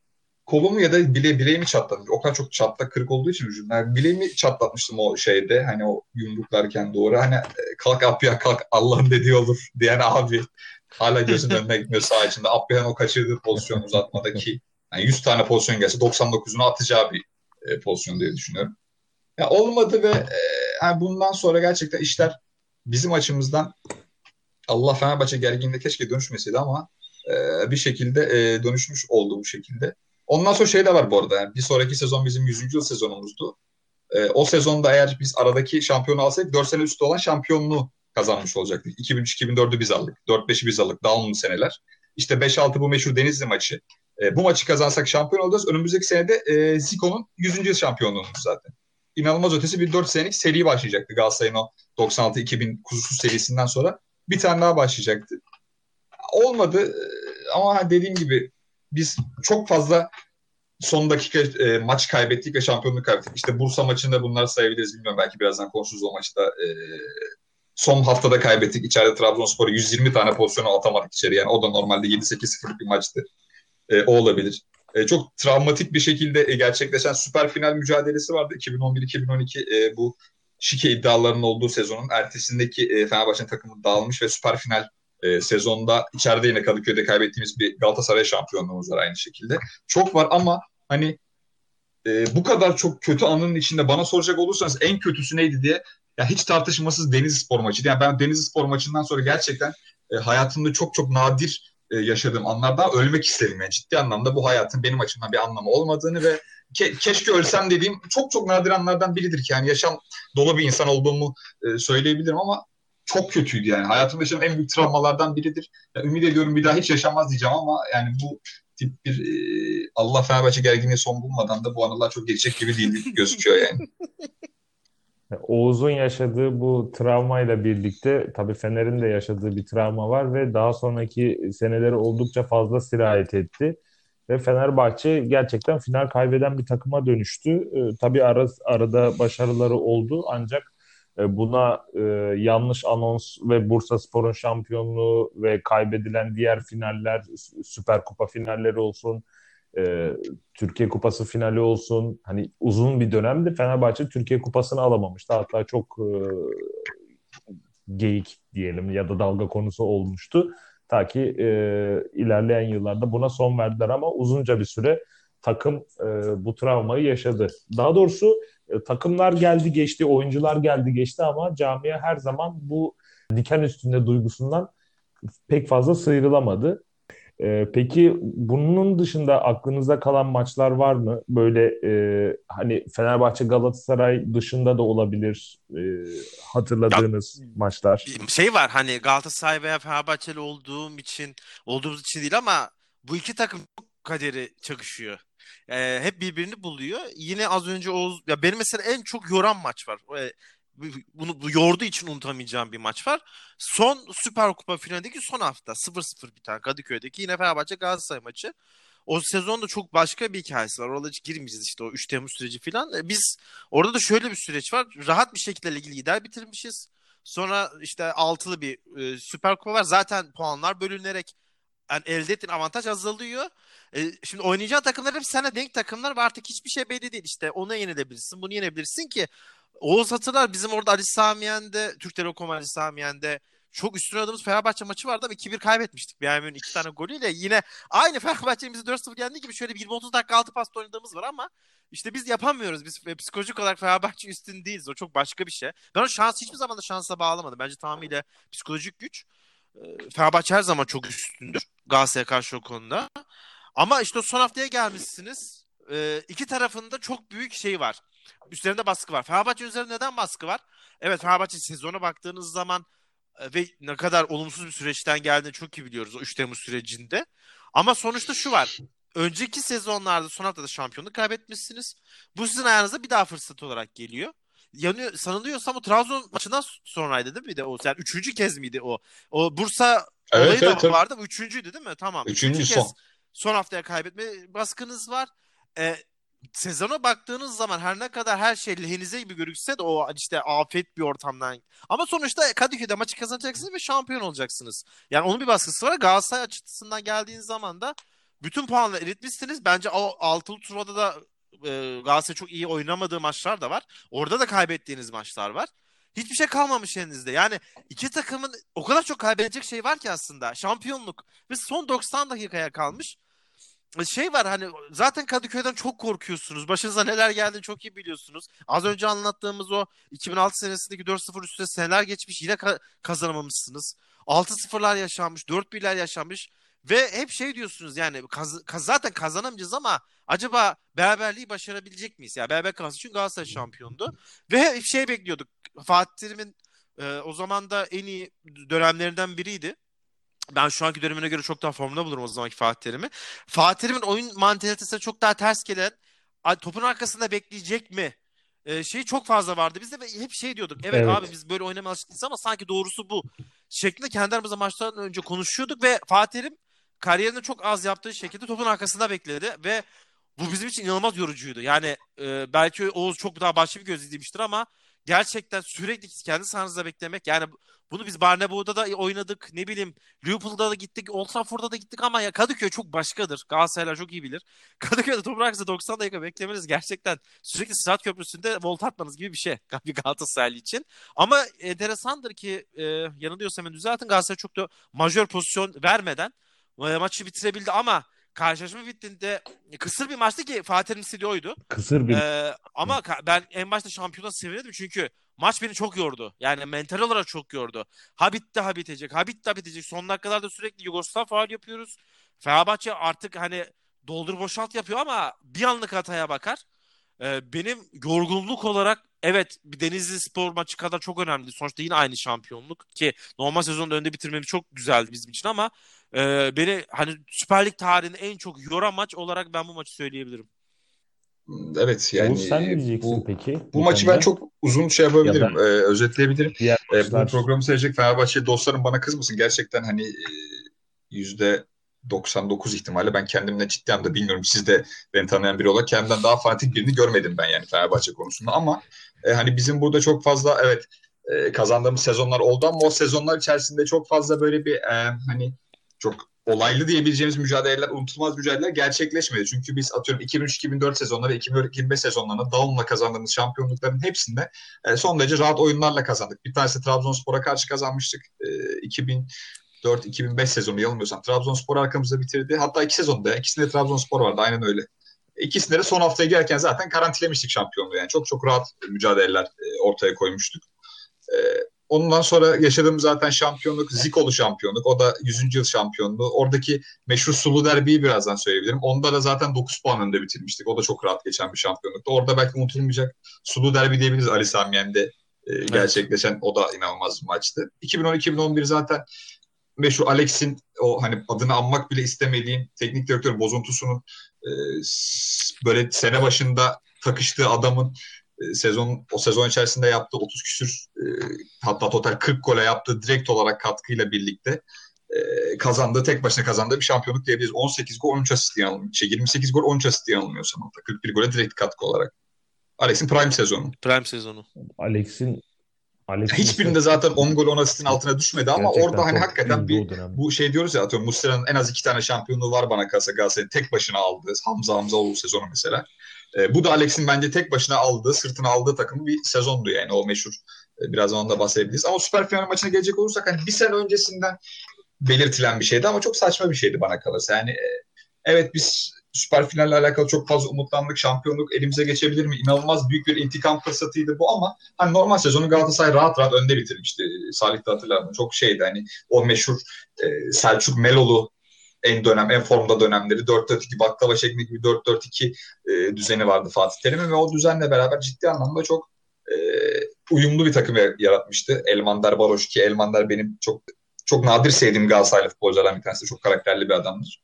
kolumu ya da bile bileğimi çatladım. O kadar çok çatlak kırık olduğu için ucundan bileğimi çatlatmıştım o şeyde hani o yumruklarken doğru hani e, kalk Apya kalk Allah'ın dediği olur diyen abi hala gözün önüne gitmiyor sağ içinde. Apya'nın o kaçırdığı pozisyon uzatmadaki yani 100 tane pozisyon gelse 99'unu atacağı bir e, pozisyon diye düşünüyorum. Ya olmadı ve e, yani bundan sonra gerçekten işler bizim açımızdan Allah Fenerbahçe gerginliğine keşke dönüşmeseydi ama e, bir şekilde e, dönüşmüş oldu bu şekilde. Ondan sonra şey de var bu arada. Yani bir sonraki sezon bizim 100. yıl sezonumuzdu. E, o sezonda eğer biz aradaki şampiyonu alsaydık 4 sene üstü olan şampiyonluğu kazanmış olacaktık. 2003-2004'ü biz aldık. 4-5'i biz aldık. Dağılımlı seneler. İşte 5-6 bu meşhur Denizli maçı. E, bu maçı kazansak şampiyon olacağız. Önümüzdeki senede e, Zico'nun 100. yıl şampiyonluğumuz zaten. İnanılmaz ötesi bir 4 senelik seri başlayacaktı Galatasaray'ın o 96-2000 kusursuz serisinden sonra. Bir tane daha başlayacaktı. Olmadı e, ama dediğim gibi biz çok fazla son dakika e, maç kaybettik ve şampiyonluk kaybettik. İşte Bursa maçında bunları sayabiliriz bilmiyorum. Belki birazdan konuşuruz o maçta. E, son haftada kaybettik. İçeride Trabzonspor'u 120 tane pozisyonu atamadık içeri. Yani o da normalde 7-8-0'lık bir maçtı. E, o olabilir. E, çok travmatik bir şekilde e, gerçekleşen süper final mücadelesi vardı. 2011-2012 e, bu şike iddialarının olduğu sezonun ertesindeki e, Fenerbahçe'nin takımı dağılmış ve süper final e, sezonda içeride yine Kadıköy'de kaybettiğimiz bir Galatasaray şampiyonluğumuz var aynı şekilde. Çok var ama hani e, bu kadar çok kötü anının içinde bana soracak olursanız en kötüsü neydi diye ya hiç tartışmasız Denizli Spor maçıydı. Yani ben Denizli Spor maçından sonra gerçekten e, hayatımda çok çok nadir e, yaşadığım anlarda ölmek isterim. Yani ciddi anlamda bu hayatın benim açımdan bir anlamı olmadığını ve ke- keşke ölsem dediğim çok çok nadir anlardan biridir ki. Yani yaşam dolu bir insan olduğumu e, söyleyebilirim ama çok kötüydü yani. Hayatımda yaşadığım en büyük travmalardan biridir. Yani ümit ediyorum bir daha hiç yaşamaz diyeceğim ama yani bu tip bir e, Allah Fenerbahçe gerginliği son bulmadan da bu anılar çok geçecek gibi değil gözüküyor yani. Oğuz'un yaşadığı bu travmayla birlikte tabii Fener'in de yaşadığı bir travma var ve daha sonraki seneleri oldukça fazla sirayet etti. Ve Fenerbahçe gerçekten final kaybeden bir takıma dönüştü. Ee, tabii ara, arada başarıları oldu ancak e, buna e, yanlış anons ve Bursaspor'un şampiyonluğu ve kaybedilen diğer finaller, Süper Kupa finalleri olsun, e, Türkiye Kupası finali olsun. Hani uzun bir dönemde Fenerbahçe Türkiye Kupası'nı alamamıştı. Hatta çok e, geyik diyelim ya da dalga konusu olmuştu. Ta ki e, ilerleyen yıllarda buna son verdiler ama uzunca bir süre takım e, bu travmayı yaşadı. Daha doğrusu e, takımlar geldi geçti, oyuncular geldi geçti ama camia her zaman bu diken üstünde duygusundan pek fazla sıyrılamadı. E, peki bunun dışında aklınızda kalan maçlar var mı? Böyle e, hani Fenerbahçe Galatasaray dışında da olabilir e, hatırladığınız ya, maçlar. Şey var hani Galatasaray veya Fenerbahçeli olduğum için olduğumuz için değil ama bu iki takım kaderi çakışıyor. E, hep birbirini buluyor. Yine az önce Oğuz ya benim mesela en çok yoran maç var. E, bunu bu yorduğu için unutamayacağım bir maç var. Son Süper Kupa finalindeki son hafta 0-0 biten Kadıköy'deki yine Fenerbahçe Galatasaray maçı. O sezonda çok başka bir hikayesi var. Orada hiç girmeyeceğiz işte o 3 Temmuz süreci falan. E, biz orada da şöyle bir süreç var. Rahat bir şekilde ligi lider bitirmişiz. Sonra işte altılı bir e, Süper Kupa var. Zaten puanlar bölünerek yani elde ettiğin avantaj azalıyor. E, şimdi oynayacağın takımlar hep sana denk takımlar ve artık hiçbir şey belli değil. İşte onu yenebilirsin, bunu yenebilirsin ki Oğuz hatırlar bizim orada Ali Samiyen'de, Türk Telekom Ali Samiyen'de çok üstüne adımız Fenerbahçe maçı vardı ama 2-1 kaybetmiştik. Beğenmenin iki tane golüyle. Yine aynı Fenerbahçe'nin bizi 4-0 yendiği gibi şöyle bir 20-30 dakika altı pasta oynadığımız var ama işte biz yapamıyoruz. Biz psikolojik olarak Fenerbahçe üstün değiliz. O çok başka bir şey. Ben o şans hiçbir zaman da şansa bağlamadım. Bence tamamıyla psikolojik güç. Ee, Fenerbahçe her zaman çok üstündür. Galatasaray'a karşı o konuda. Ama işte son haftaya gelmişsiniz. Ee, iki tarafında çok büyük şey var. Üstlerinde baskı var. Fenerbahçe üzerinde neden baskı var? Evet Fenerbahçe sezona baktığınız zaman e, ve ne kadar olumsuz bir süreçten geldiğini çok iyi biliyoruz o 3 Temmuz sürecinde. Ama sonuçta şu var. Önceki sezonlarda son haftada şampiyonluk kaybetmişsiniz. Bu sizin ayağınıza bir daha fırsat olarak geliyor. Yanıyor, sanılıyorsam o Trabzon maçından sonraydı değil mi? Bir de o yani üçüncü kez miydi o? O Bursa evet, olayı evet, da vardı. Üçüncüydü değil mi? Tamam. Üçüncü, üçüncü son. Kez son haftaya kaybetme baskınız var. Ee, sezona baktığınız zaman her ne kadar her şey lehinize gibi görükse de o işte afet bir ortamdan. Ama sonuçta Kadıköy'de maçı kazanacaksınız ve şampiyon olacaksınız. Yani onun bir baskısı var. Galatasaray açısından geldiğiniz zaman da bütün puanları eritmişsiniz. Bence o altılı turnuvada da e, Galatasaray çok iyi oynamadığı maçlar da var. Orada da kaybettiğiniz maçlar var. Hiçbir şey kalmamış elinizde. Yani iki takımın o kadar çok kaybedecek şey var ki aslında. Şampiyonluk ve son 90 dakikaya kalmış şey var hani zaten Kadıköy'den çok korkuyorsunuz. Başınıza neler geldiğini çok iyi biliyorsunuz. Az önce anlattığımız o 2006 senesindeki 4-0 üstüne seneler geçmiş yine ka- kazanamamışsınız. 6-0'lar yaşanmış, 4-1'ler yaşanmış ve hep şey diyorsunuz yani kaz- kaz- zaten kazanamayacağız ama acaba beraberliği başarabilecek miyiz? Ya yani beraber kalsın çünkü Galatasaray şampiyondu ve hep şey bekliyorduk. Fatih Terim'in e, o zaman da en iyi dönemlerinden biriydi ben şu anki dönemine göre çok daha formda bulurum o zamanki Fatih Terim'i. Fatih Terim'in oyun mantalitesine çok daha ters gelen topun arkasında bekleyecek mi? Ee, şey çok fazla vardı. Biz de hep şey diyorduk. Evet, evet. abi biz böyle oynamaya alıştık ama sanki doğrusu bu. Şeklinde kendi aramızda maçtan önce konuşuyorduk ve Fatih Terim kariyerinde çok az yaptığı şekilde topun arkasında bekledi ve bu bizim için inanılmaz yorucuydu. Yani e, belki Oğuz çok daha başka bir göz izlemiştir ama gerçekten sürekli kendi sahanızda beklemek yani bunu biz Barnabou'da da oynadık ne bileyim Liverpool'da da gittik Old Trafford'da da gittik ama ya Kadıköy çok başkadır. Galatasaraylar çok iyi bilir. Kadıköy'de top bıraksa 90 dakika beklemeniz gerçekten sürekli Sırat Köprüsü'nde volt atmanız gibi bir şey bir Galatasaraylı için. Ama enteresandır ki e, yanılıyorsam düzeltin Galatasaray çok da majör pozisyon vermeden e, maçı bitirebildi ama karşılaşma bittiğinde kısır bir maçtı ki Fatih'in istediği oydu. Kısır bir. Ee, ama ben en başta şampiyona sevinirdim çünkü maç beni çok yordu. Yani mental olarak çok yordu. Ha bitti ha bitecek. Ha bitti ha bitecek. Son dakikalarda sürekli Yugoslav faal yapıyoruz. Fenerbahçe artık hani doldur boşalt yapıyor ama bir anlık hataya bakar. Ee, benim yorgunluk olarak evet bir Denizli Spor maçı kadar çok önemli. Sonuçta yine aynı şampiyonluk ki normal sezonda önde bitirmemiz çok güzeldi bizim için ama e, beni hani Süper Lig tarihinde en çok yoran maç olarak ben bu maçı söyleyebilirim. Evet yani Oğuz sen ne diyeceksin bu, peki? bu maçı ben çok uzun şey yapabilirim, Ya da- e, özetleyebilirim. E, maçlar bu programı seyredecek Fenerbahçe dostlarım bana kızmasın. Gerçekten hani e, yüzde 99 ihtimalle ben kendimle ciddi anlamda bilmiyorum. Siz de beni tanıyan biri olarak kendimden daha fanatik birini görmedim ben yani Fenerbahçe konusunda. Ama e, hani bizim burada çok fazla evet e, kazandığımız sezonlar oldu ama o sezonlar içerisinde çok fazla böyle bir e, hani çok olaylı diyebileceğimiz mücadeleler, unutulmaz mücadeleler gerçekleşmedi. Çünkü biz atıyorum 2003-2004 sezonları, 2004-2005 sezonlarında Daum'la kazandığımız şampiyonlukların hepsinde e, son derece rahat oyunlarla kazandık. Bir tanesi Trabzonspor'a karşı kazanmıştık. E, 2004-2005 sezonu yanılmıyorsam Trabzonspor arkamızda bitirdi. Hatta iki sezonda ikisinde Trabzonspor vardı aynen öyle. İkisinde de son haftaya girerken zaten garantilemiştik şampiyonluğu yani. Çok çok rahat mücadeleler e, ortaya koymuştuk. E, ondan sonra yaşadığımız zaten şampiyonluk Zikolu şampiyonluk. O da 100. yıl şampiyonluğu. Oradaki meşhur Sulu Derbi'yi birazdan söyleyebilirim. Onda da zaten 9 puan önde bitirmiştik. O da çok rahat geçen bir şampiyonluktu. Orada belki unutulmayacak Sulu Derbi diyebiliriz Ali Sami Yen'de e, gerçekleşen. O da inanılmaz bir maçtı. 2010-2011 zaten meşhur Alex'in o hani adını anmak bile istemediğim teknik direktör bozuntusunun e, böyle sene başında takıştığı adamın e, sezon o sezon içerisinde yaptığı 30 küsür e, hatta total 40 gole yaptığı direkt olarak katkıyla birlikte e, kazandığı tek başına kazandığı bir şampiyonluk diyebiliriz. 18 gol 13 asist yanılmıyor. Şey, 28 gol 13 asist yanılmıyorsam orada. 41 gole direkt katkı olarak. Alex'in prime sezonu. Prime sezonu. Alex'in Alex'in Hiçbirinde zaten 10 gol 10 asistin altına düşmedi ama Gerçekten orada hani hakikaten bir bu şey diyoruz ya atıyorum Muslera'nın en az iki tane şampiyonluğu var bana kalsa Galatasaray'ın tek başına aldığı Hamza Hamzaoğlu sezonu mesela. E, bu da Alex'in bence tek başına aldığı, sırtına aldığı takımı bir sezondu yani o meşhur. E, birazdan ondan bahsedebiliriz. Ama Süper Final maçına gelecek olursak hani bir sene öncesinden belirtilen bir şeydi ama çok saçma bir şeydi bana kalırsa. Yani e, evet biz Süper Final'le alakalı çok fazla umutlandık. Şampiyonluk elimize geçebilir mi? İnanılmaz büyük bir intikam fırsatıydı bu ama hani normal sezonu Galatasaray rahat rahat önde bitirmişti. Salih de hatırlar mı? Çok şeydi hani o meşhur e, Selçuk Melolu en dönem, en formda dönemleri 4-4-2 baklava şeklindeki bir 4-4-2 e, düzeni vardı Fatih Terim'in ve o düzenle beraber ciddi anlamda çok e, uyumlu bir takım yaratmıştı. Elmander Baroş ki Elmander benim çok çok nadir sevdiğim Galatasaraylı futbolculardan bir tanesi. Çok karakterli bir adamdır.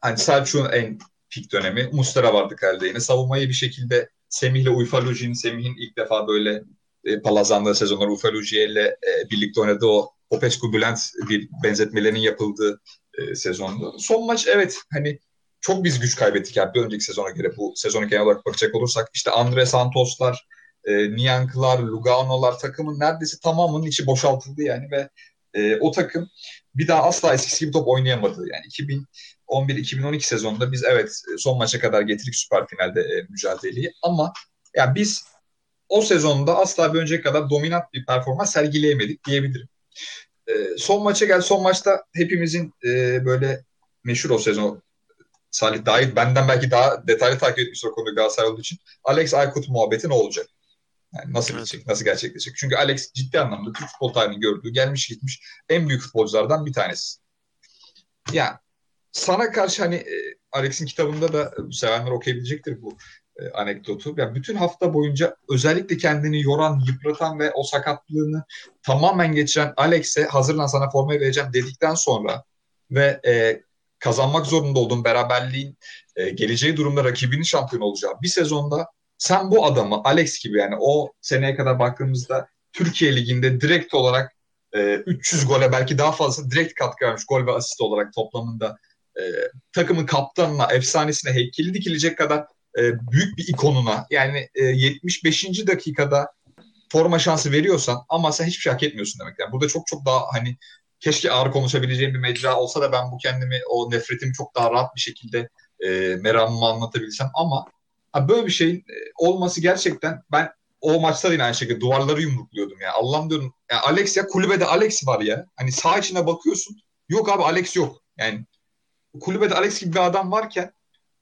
Hani Selçuk'un en pik dönemi. Mustara vardı kalede yine. Savunmayı bir şekilde Semih'le Uyfaluji'nin, Semih'in ilk defa böyle e, palazlandığı sezonlar Uyfaluji ile e, birlikte oynadığı o Popescu Bülent bir benzetmelerinin yapıldığı e, sezondu. Son maç evet hani çok biz güç kaybettik yani bir önceki sezona göre bu sezonu genel olarak bakacak olursak işte Andre Santoslar, e, Niyankılar, Lugano'lar takımın neredeyse tamamının içi boşaltıldı yani ve e, o takım bir daha asla eskisi gibi top oynayamadı. Yani 2011-2012 sezonunda biz evet son maça kadar getirdik süper finalde e, mücadeleyi ama yani biz o sezonda asla bir önceki kadar dominant bir performans sergileyemedik diyebilirim. E, son maça gel son maçta hepimizin e, böyle meşhur o sezon Salih dahil benden belki daha detaylı takip etmiş o konuyu Galatasaray olduğu için Alex Aykut muhabbeti ne olacak? Yani nasıl Evet. gidecek, nasıl gerçekleşecek? Çünkü Alex ciddi anlamda Türk futbol tarihinin gördüğü, gelmiş gitmiş en büyük futbolculardan bir tanesi. Yani sana karşı hani e, Alex'in kitabında da sevenler okuyabilecektir bu e, anekdotu. Yani bütün hafta boyunca özellikle kendini yoran, yıpratan ve o sakatlığını tamamen geçiren Alex'e hazırlan sana formayı vereceğim dedikten sonra ve e, kazanmak zorunda olduğun beraberliğin e, geleceği durumda rakibinin şampiyon olacağı bir sezonda sen bu adamı Alex gibi yani o seneye kadar baktığımızda Türkiye Ligi'nde direkt olarak e, 300 gole belki daha fazla direkt katkı vermiş gol ve asist olarak toplamında e, takımın kaptanına, efsanesine heykeli dikilecek kadar e, büyük bir ikonuna yani e, 75. dakikada forma şansı veriyorsan ama sen hiçbir şey hak etmiyorsun demek. Yani burada çok çok daha hani keşke ağır konuşabileceğim bir mecra olsa da ben bu kendimi o nefretimi çok daha rahat bir şekilde e, meramımı anlatabilsem ama ha, böyle bir şeyin e, olması gerçekten ben o maçta yine aynı şekilde duvarları yumrukluyordum ya. Allah'ım diyorum ya Alex ya kulübede Alex var ya. Hani sağ içine bakıyorsun. Yok abi Alex yok. Yani kulübede Alex gibi bir adam varken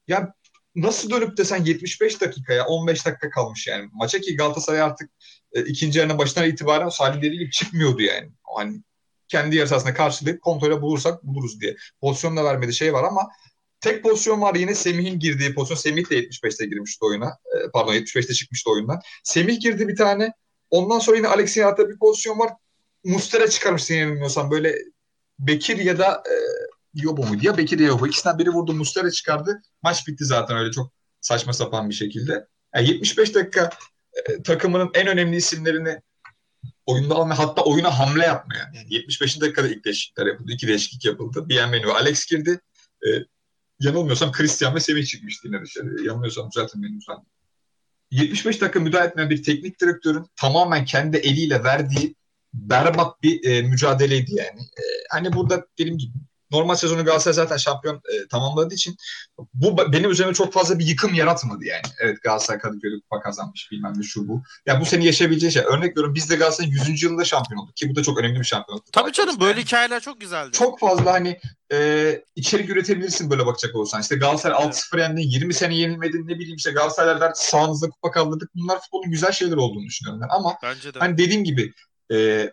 ya nasıl dönüp de sen 75 dakikaya 15 dakika kalmış yani. Maça ki Galatasaray artık e, ikinci yarının başından itibaren Salih dediği gibi çıkmıyordu yani. Hani kendi yarı sahasında karşılayıp kontrole bulursak buluruz diye. Pozisyon da vermedi şey var ama tek pozisyon var yine Semih'in girdiği pozisyon. Semih de 75'te girmişti oyuna. E, pardon 75'te çıkmıştı oyundan. Semih girdi bir tane. Ondan sonra yine Alex'in attığı bir pozisyon var. Mustera çıkarmış yanılmıyorsam. Böyle Bekir ya da e, Yobo muydu? Ya Bekir ya Yobo. İkisinden biri vurdu. Mustera çıkardı. Maç bitti zaten öyle çok saçma sapan bir şekilde. Yani 75 dakika e, takımının en önemli isimlerini oyunda almaya hatta oyuna hamle yapmaya. Yani 75. dakikada ilk değişiklikler yapıldı. İki değişiklik yapıldı. Bienvenu ve Alex girdi. E, yanılmıyorsam Christian ve Semih çıkmıştı yine dışarı. Yanılmıyorsam zaten benim lütfen. 75 dakika müdahale etmeyen bir teknik direktörün tamamen kendi eliyle verdiği berbat bir e, mücadeleydi yani. E, hani burada dediğim gibi normal sezonu Galatasaray zaten şampiyon e, tamamladığı için bu benim üzerime çok fazla bir yıkım yaratmadı yani. Evet Galatasaray Kadıköy'de kupa kazanmış bilmem ne şu bu. Ya bu seni yaşayabileceği şey. Örnek veriyorum biz de Galatasaray'ın 100. yılında şampiyon olduk ki bu da çok önemli bir şampiyonluk. Tabii canım böyle hikayeler çok güzeldi. Çok fazla hani e, içerik üretebilirsin böyle bakacak olursan. İşte Galatasaray evet. 6-0 yendi, 20 sene yenilmedin ne bileyim işte Galatasaray'dan sağınızda kupa kaldırdık. Bunlar futbolun güzel şeyler olduğunu düşünüyorum ben. Ama Bence de. hani dediğim gibi e,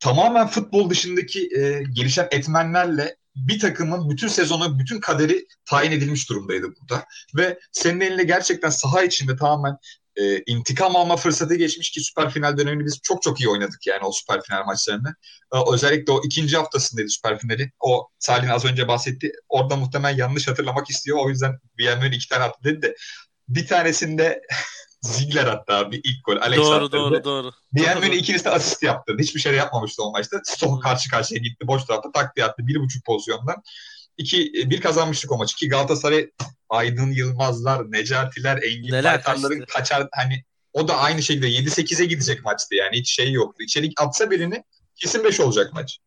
tamamen futbol dışındaki e, gelişen etmenlerle bir takımın bütün sezonu, bütün kaderi tayin edilmiş durumdaydı burada. Ve senin eline gerçekten saha içinde tamamen e, intikam alma fırsatı geçmiş ki süper final dönemini biz çok çok iyi oynadık yani o süper final maçlarını. E, özellikle o ikinci haftasındaydı süper finali. O Salih'in az önce bahsetti. Orada muhtemelen yanlış hatırlamak istiyor. O yüzden bir iki tane attı dedi de bir tanesinde Ziegler hatta bir ilk gol. Alex doğru, attırdı. doğru doğru. Diğer böyle ikilisi de asist yaptı. Hiçbir şey yapmamıştı o maçta. Stoh karşı karşıya gitti. Boş tarafta tak diye attı. Bir buçuk pozisyondan. İki, bir kazanmıştık o maçı ki Galatasaray Aydın Yılmazlar, Necatiler, Engin Baytarların kaçar hani o da aynı şekilde 7-8'e gidecek maçtı yani hiç şey yoktu. İçeri atsa birini kesin 5 olacak maç.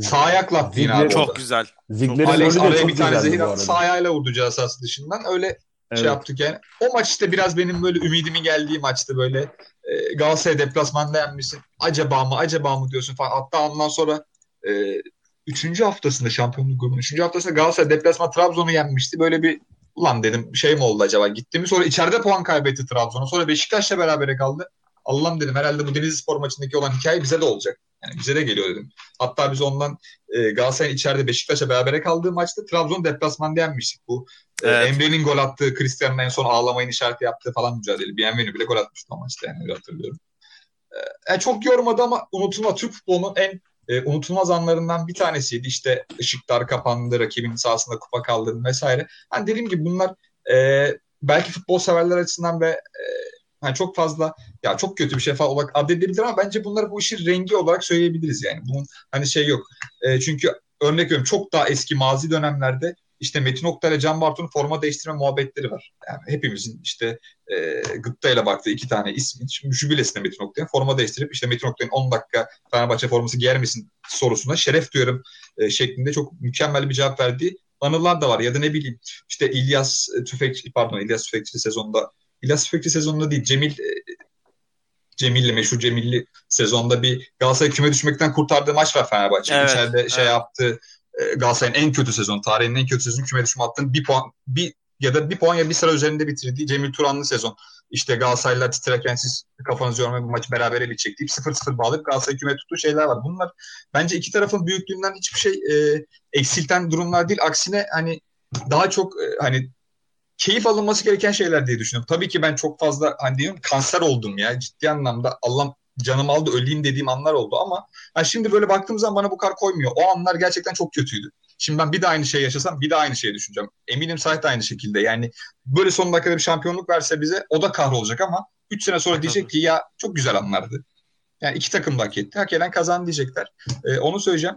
Sağ ayakla abi Çok orada. güzel. Ziegler'in Alex araya bir tane zehir attı. Sağ ayağıyla vurdu cihaz dışından. Öyle evet. şey yaptık yani. O maç işte biraz benim böyle ümidimin geldiği maçtı böyle. E, Galatasaray deplasmanda yenmişsin. Acaba mı acaba mı diyorsun falan. Hatta ondan sonra e, üçüncü haftasında şampiyonluk grubunun üçüncü haftasında Galatasaray deplasman Trabzon'u yenmişti. Böyle bir ulan dedim şey mi oldu acaba gitti mi? Sonra içeride puan kaybetti Trabzon'a. Sonra Beşiktaş'la berabere kaldı. Allah'ım dedim herhalde bu Denizli Spor maçındaki olan hikaye bize de olacak. Yani bize de geliyor dedim. Hatta biz ondan e, Galatasaray'ın içeride Beşiktaş'a beraber kaldığı maçta Trabzon deplasmanda yenmiştik. Bu e, evet. Emre'nin gol attığı, Cristiano'nun en son ağlamayın işareti yaptığı falan mücadele. Bienvenu bile gol atmıştı o maçta yani öyle hatırlıyorum. E, yani çok yormadı ama unutulma Türk futbolunun en e, unutulmaz anlarından bir tanesiydi. İşte ışıklar kapandı, rakibin sahasında kupa kaldırdı vesaire. Hani dediğim gibi bunlar e, belki futbol severler açısından ve e, yani çok fazla ya çok kötü bir şey falan olarak addedebilir ama bence bunları bu işin rengi olarak söyleyebiliriz yani. Bunun hani şey yok. E, çünkü örnek veriyorum çok daha eski mazi dönemlerde işte Metin Oktay ile Can Bartu'nun forma değiştirme muhabbetleri var. Yani hepimizin işte e, gıpta ile baktığı iki tane ismin jübilesinde Metin Oktay'ın forma değiştirip işte Metin Oktay'ın 10 dakika Fenerbahçe forması giyer misin sorusuna şeref duyarım e, şeklinde çok mükemmel bir cevap verdiği anılar da var. Ya da ne bileyim işte İlyas Tüfek pardon İlyas Tüfekçi sezonda İlyas Tüfekçi sezonunda değil Cemil e, Cemilli meşhur Cemilli sezonda bir Galatasaray küme düşmekten kurtardığı maç var Fenerbahçe. Evet, İçeride evet. şey yaptı. E, Galatasaray'ın en kötü sezon, tarihin en kötü sezonu küme düşme attığını bir puan bir ya da bir puan ya bir sıra üzerinde bitirdiği Cemil Turanlı sezon. İşte Galatasaraylılar titrerken siz kafanızı yormayın bu maçı berabere bitecek deyip 0-0 bağlayıp Galatasaray küme tuttuğu şeyler var. Bunlar bence iki tarafın büyüklüğünden hiçbir şey e, eksilten durumlar değil. Aksine hani daha çok e, hani keyif alınması gereken şeyler diye düşünüyorum. Tabii ki ben çok fazla hani diyorum kanser oldum ya ciddi anlamda Allah canım aldı öleyim dediğim anlar oldu ama yani şimdi böyle baktığım zaman bana bu kar koymuyor. O anlar gerçekten çok kötüydü. Şimdi ben bir de aynı şey yaşasam bir de aynı şeyi düşüneceğim. Eminim Sait aynı şekilde. Yani böyle son dakikada bir şampiyonluk verse bize o da kahrolacak ama 3 sene sonra diyecek ki ya çok güzel anlardı. Yani iki takım da hak etti. Hak eden kazan diyecekler. Ee, onu söyleyeceğim.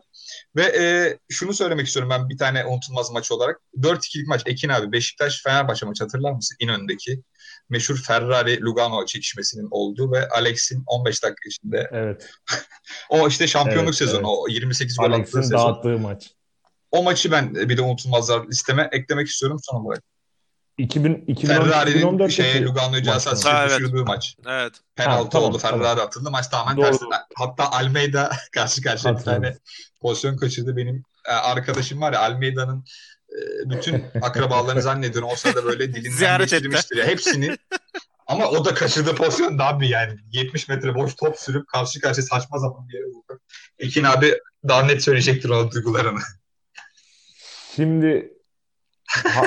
Ve e, şunu söylemek istiyorum ben bir tane unutulmaz maç olarak. 4-2'lik maç Ekin abi Beşiktaş-Fenerbahçe maçı hatırlar mısın? İnönü'ndeki meşhur Ferrari-Lugano çekişmesinin olduğu ve Alex'in 15 dakika içinde evet. o işte şampiyonluk evet, sezonu evet. o 28 gol attığı sezon. dağıttığı maç. O maçı ben bir de unutulmazlar listeme eklemek istiyorum son olarak. 2000, 2010, Ferrari'nin şeye Lugano'yu düşürdüğü evet. maç. Evet. Penaltı ha, tamam, oldu. Ferrari tamam. atıldı. Maç tamamen Doğru. tersine. Hatta Almeida karşı karşıya bir tane pozisyon kaçırdı. Benim e, arkadaşım var ya Almeida'nın e, bütün akrabalarını zannediyorum o sırada böyle dilinden Ziyaret geçirmiştir. Ya. Hepsini ama o da kaçırdığı pozisyon daha bir yani 70 metre boş top sürüp karşı karşıya saçma sapan bir yere vurup. Ekin abi daha net söyleyecektir o duygularını. Şimdi ha,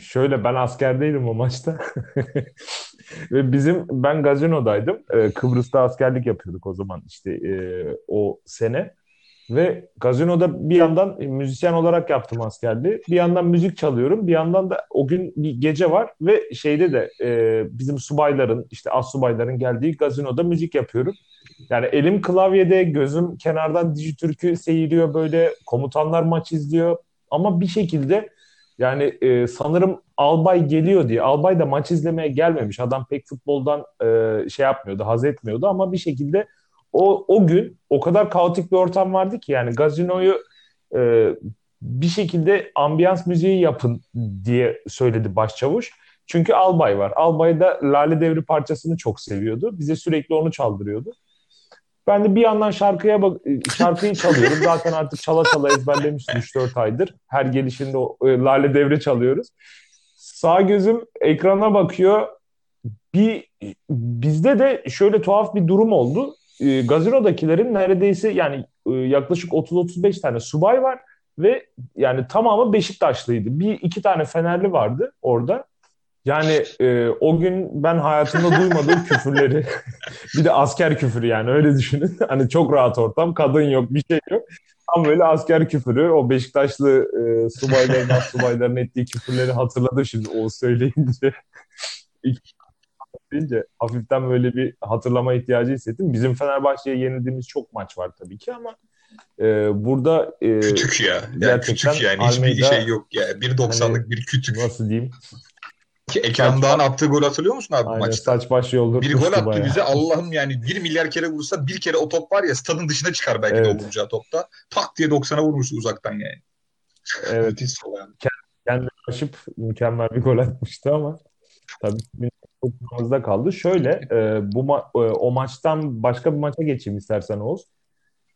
şöyle ben askerdeydim o maçta. Ve bizim ben gazinodaydım. Ee, Kıbrıs'ta askerlik yapıyorduk o zaman işte e, o sene. Ve gazinoda bir yandan müzisyen olarak yaptım askerliği. Bir yandan müzik çalıyorum. Bir yandan da o gün bir gece var ve şeyde de e, bizim subayların işte az subayların geldiği gazinoda müzik yapıyorum. Yani elim klavyede, gözüm kenardan Dijitürk'ü seyiriyor böyle. Komutanlar maç izliyor. Ama bir şekilde yani e, sanırım Albay geliyor diye. Albay da maç izlemeye gelmemiş. Adam pek futboldan e, şey yapmıyordu, haz etmiyordu ama bir şekilde o, o gün o kadar kaotik bir ortam vardı ki yani gazinoyu e, bir şekilde ambiyans müziği yapın diye söyledi başçavuş. Çünkü Albay var. Albay da Lale Devri parçasını çok seviyordu. Bize sürekli onu çaldırıyordu. Ben de bir yandan şarkıya bak şarkıyı çalıyorum. Zaten artık çala çala ezberlemiştim 3-4 aydır. Her gelişinde o, e, Lale Devri çalıyoruz. Sağ gözüm ekrana bakıyor. Bir bizde de şöyle tuhaf bir durum oldu e, gazinodakilerin neredeyse yani e, yaklaşık 30-35 tane subay var ve yani tamamı Beşiktaşlıydı. Bir iki tane Fenerli vardı orada. Yani e, o gün ben hayatımda duymadığım küfürleri bir de asker küfürü yani öyle düşünün. Hani çok rahat ortam, kadın yok, bir şey yok. Tam böyle asker küfürü, o Beşiktaşlı e, subayların, subayların ettiği küfürleri hatırladım şimdi o söyleyince deyince hafiften böyle bir hatırlama ihtiyacı hissettim. Bizim Fenerbahçe'ye yenildiğimiz çok maç var tabii ki ama e, burada e, kütük ya. Yani kütük yani Almeida, hiçbir şey yok ya. 1.90'lık hani, bir kütük. Nasıl diyeyim? Ki Ekrem Dağ'ın attığı gol hatırlıyor musun abi Aynen, maçta? saç baş yoldurmuştu Bir gol attı bayağı. bize Allah'ım yani bir milyar kere vursa bir kere o top var ya stadın dışına çıkar belki evet. de o vuracağı topta. Tak diye 90'a vurmuştu uzaktan yani. Evet. Müthiş Kendi aşıp mükemmel bir gol atmıştı ama tabii aklımızda kaldı. Şöyle e, bu ma- e, o maçtan başka bir maça geçeyim istersen Oğuz.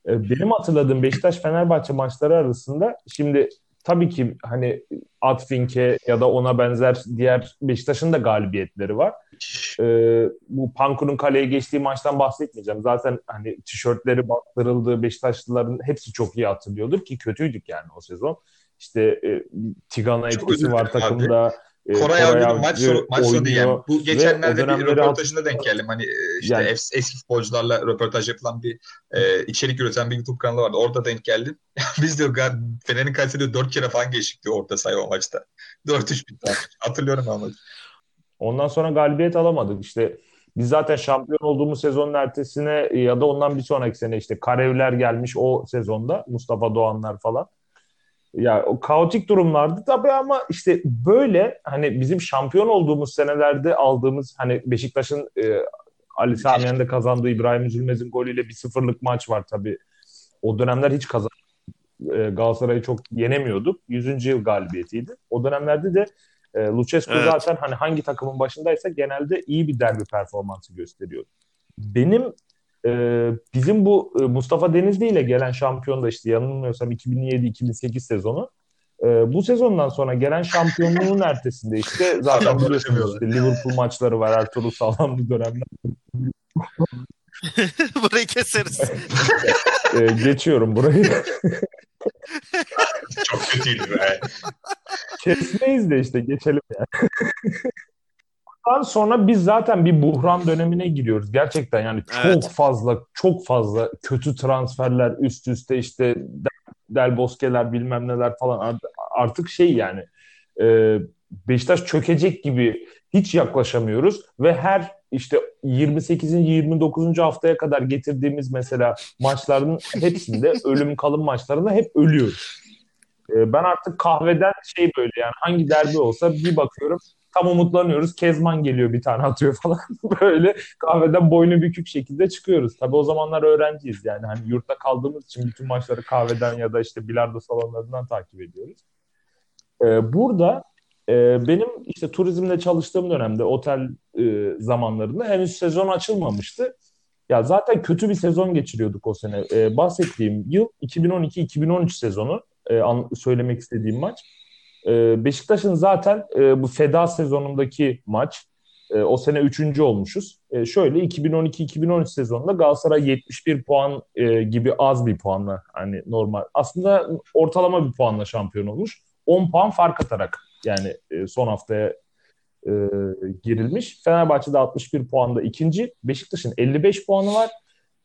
E, benim hatırladığım Beşiktaş-Fenerbahçe maçları arasında şimdi tabii ki hani Atfink'e ya da ona benzer diğer Beşiktaş'ın da galibiyetleri var. E, bu Pankur'un kaleye geçtiği maçtan bahsetmeyeceğim. Zaten hani tişörtleri bastırıldığı Beşiktaşlıların hepsi çok iyi hatırlıyordur ki kötüydük yani o sezon. İşte e, Tigana etkisi var takımda. Abi. Koray, Koray abi maç sonu, maç sonu diyeyim. Bu geçenlerde bir röportajında denk geldim. Hani işte yani, eski futbolcularla röportaj yapılan bir e, içerik üreten bir YouTube kanalı vardı. Orada denk geldim. Biz diyor Fener'in kalesi 4 kere falan geçtik diyor orta sayı o maçta. 4-3 bitti. Hatırlıyorum ama. Ondan sonra galibiyet alamadık. İşte biz zaten şampiyon olduğumuz sezonun ertesine ya da ondan bir sonraki sene işte Karevler gelmiş o sezonda. Mustafa Doğanlar falan. Ya o kaotik durumlardı tabii ama işte böyle hani bizim şampiyon olduğumuz senelerde aldığımız hani Beşiktaş'ın e, Ali Samiyen'de de kazandığı İbrahim Üzülmez'in golüyle bir sıfırlık maç var tabii. O dönemler hiç kazan e, Galatasaray'ı çok yenemiyorduk. 100. yıl galibiyetiydi. O dönemlerde de e, Lucescu evet. zaten hani hangi takımın başındaysa genelde iyi bir derbi performansı gösteriyordu. Benim ee, bizim bu e, Mustafa Denizli ile gelen şampiyon da işte yanılmıyorsam 2007-2008 sezonu. Ee, bu sezondan sonra gelen şampiyonluğun ertesinde işte zaten biliyorsunuz işte Liverpool maçları var Ertuğrul Sağlam bu dönemde. burayı keseriz. ee, geçiyorum burayı. Çok kötüydü be. Kesmeyiz de işte geçelim yani. Ondan sonra biz zaten bir buhran dönemine giriyoruz. Gerçekten yani çok evet. fazla çok fazla kötü transferler üst üste işte Del Bosque'ler bilmem neler falan artık şey yani e, Beşiktaş çökecek gibi hiç yaklaşamıyoruz ve her işte 28. 29. haftaya kadar getirdiğimiz mesela maçların hepsinde ölüm kalım maçlarında hep ölüyoruz. E, ben artık kahveden şey böyle yani hangi derbi olsa bir bakıyorum tam umutlanıyoruz. Kezman geliyor bir tane atıyor falan. Böyle kahveden boynu bükük şekilde çıkıyoruz. Tabii o zamanlar öğrenciyiz yani. Hani yurtta kaldığımız için bütün maçları kahveden ya da işte bilardo salonlarından takip ediyoruz. Ee, burada e, benim işte turizmde çalıştığım dönemde otel e, zamanlarında henüz sezon açılmamıştı. Ya zaten kötü bir sezon geçiriyorduk o sene. Ee, bahsettiğim yıl 2012-2013 sezonu. e, an, söylemek istediğim maç. E, Beşiktaş'ın zaten e, bu feda sezonundaki maç e, o sene üçüncü olmuşuz. E, şöyle 2012-2013 sezonunda Galatasaray 71 puan gibi az bir puanla hani normal. Aslında ortalama bir puanla şampiyon olmuş. 10 puan fark atarak yani son haftaya e, girilmiş. Fenerbahçe'de 61 puanda ikinci. Beşiktaş'ın 55 puanı var.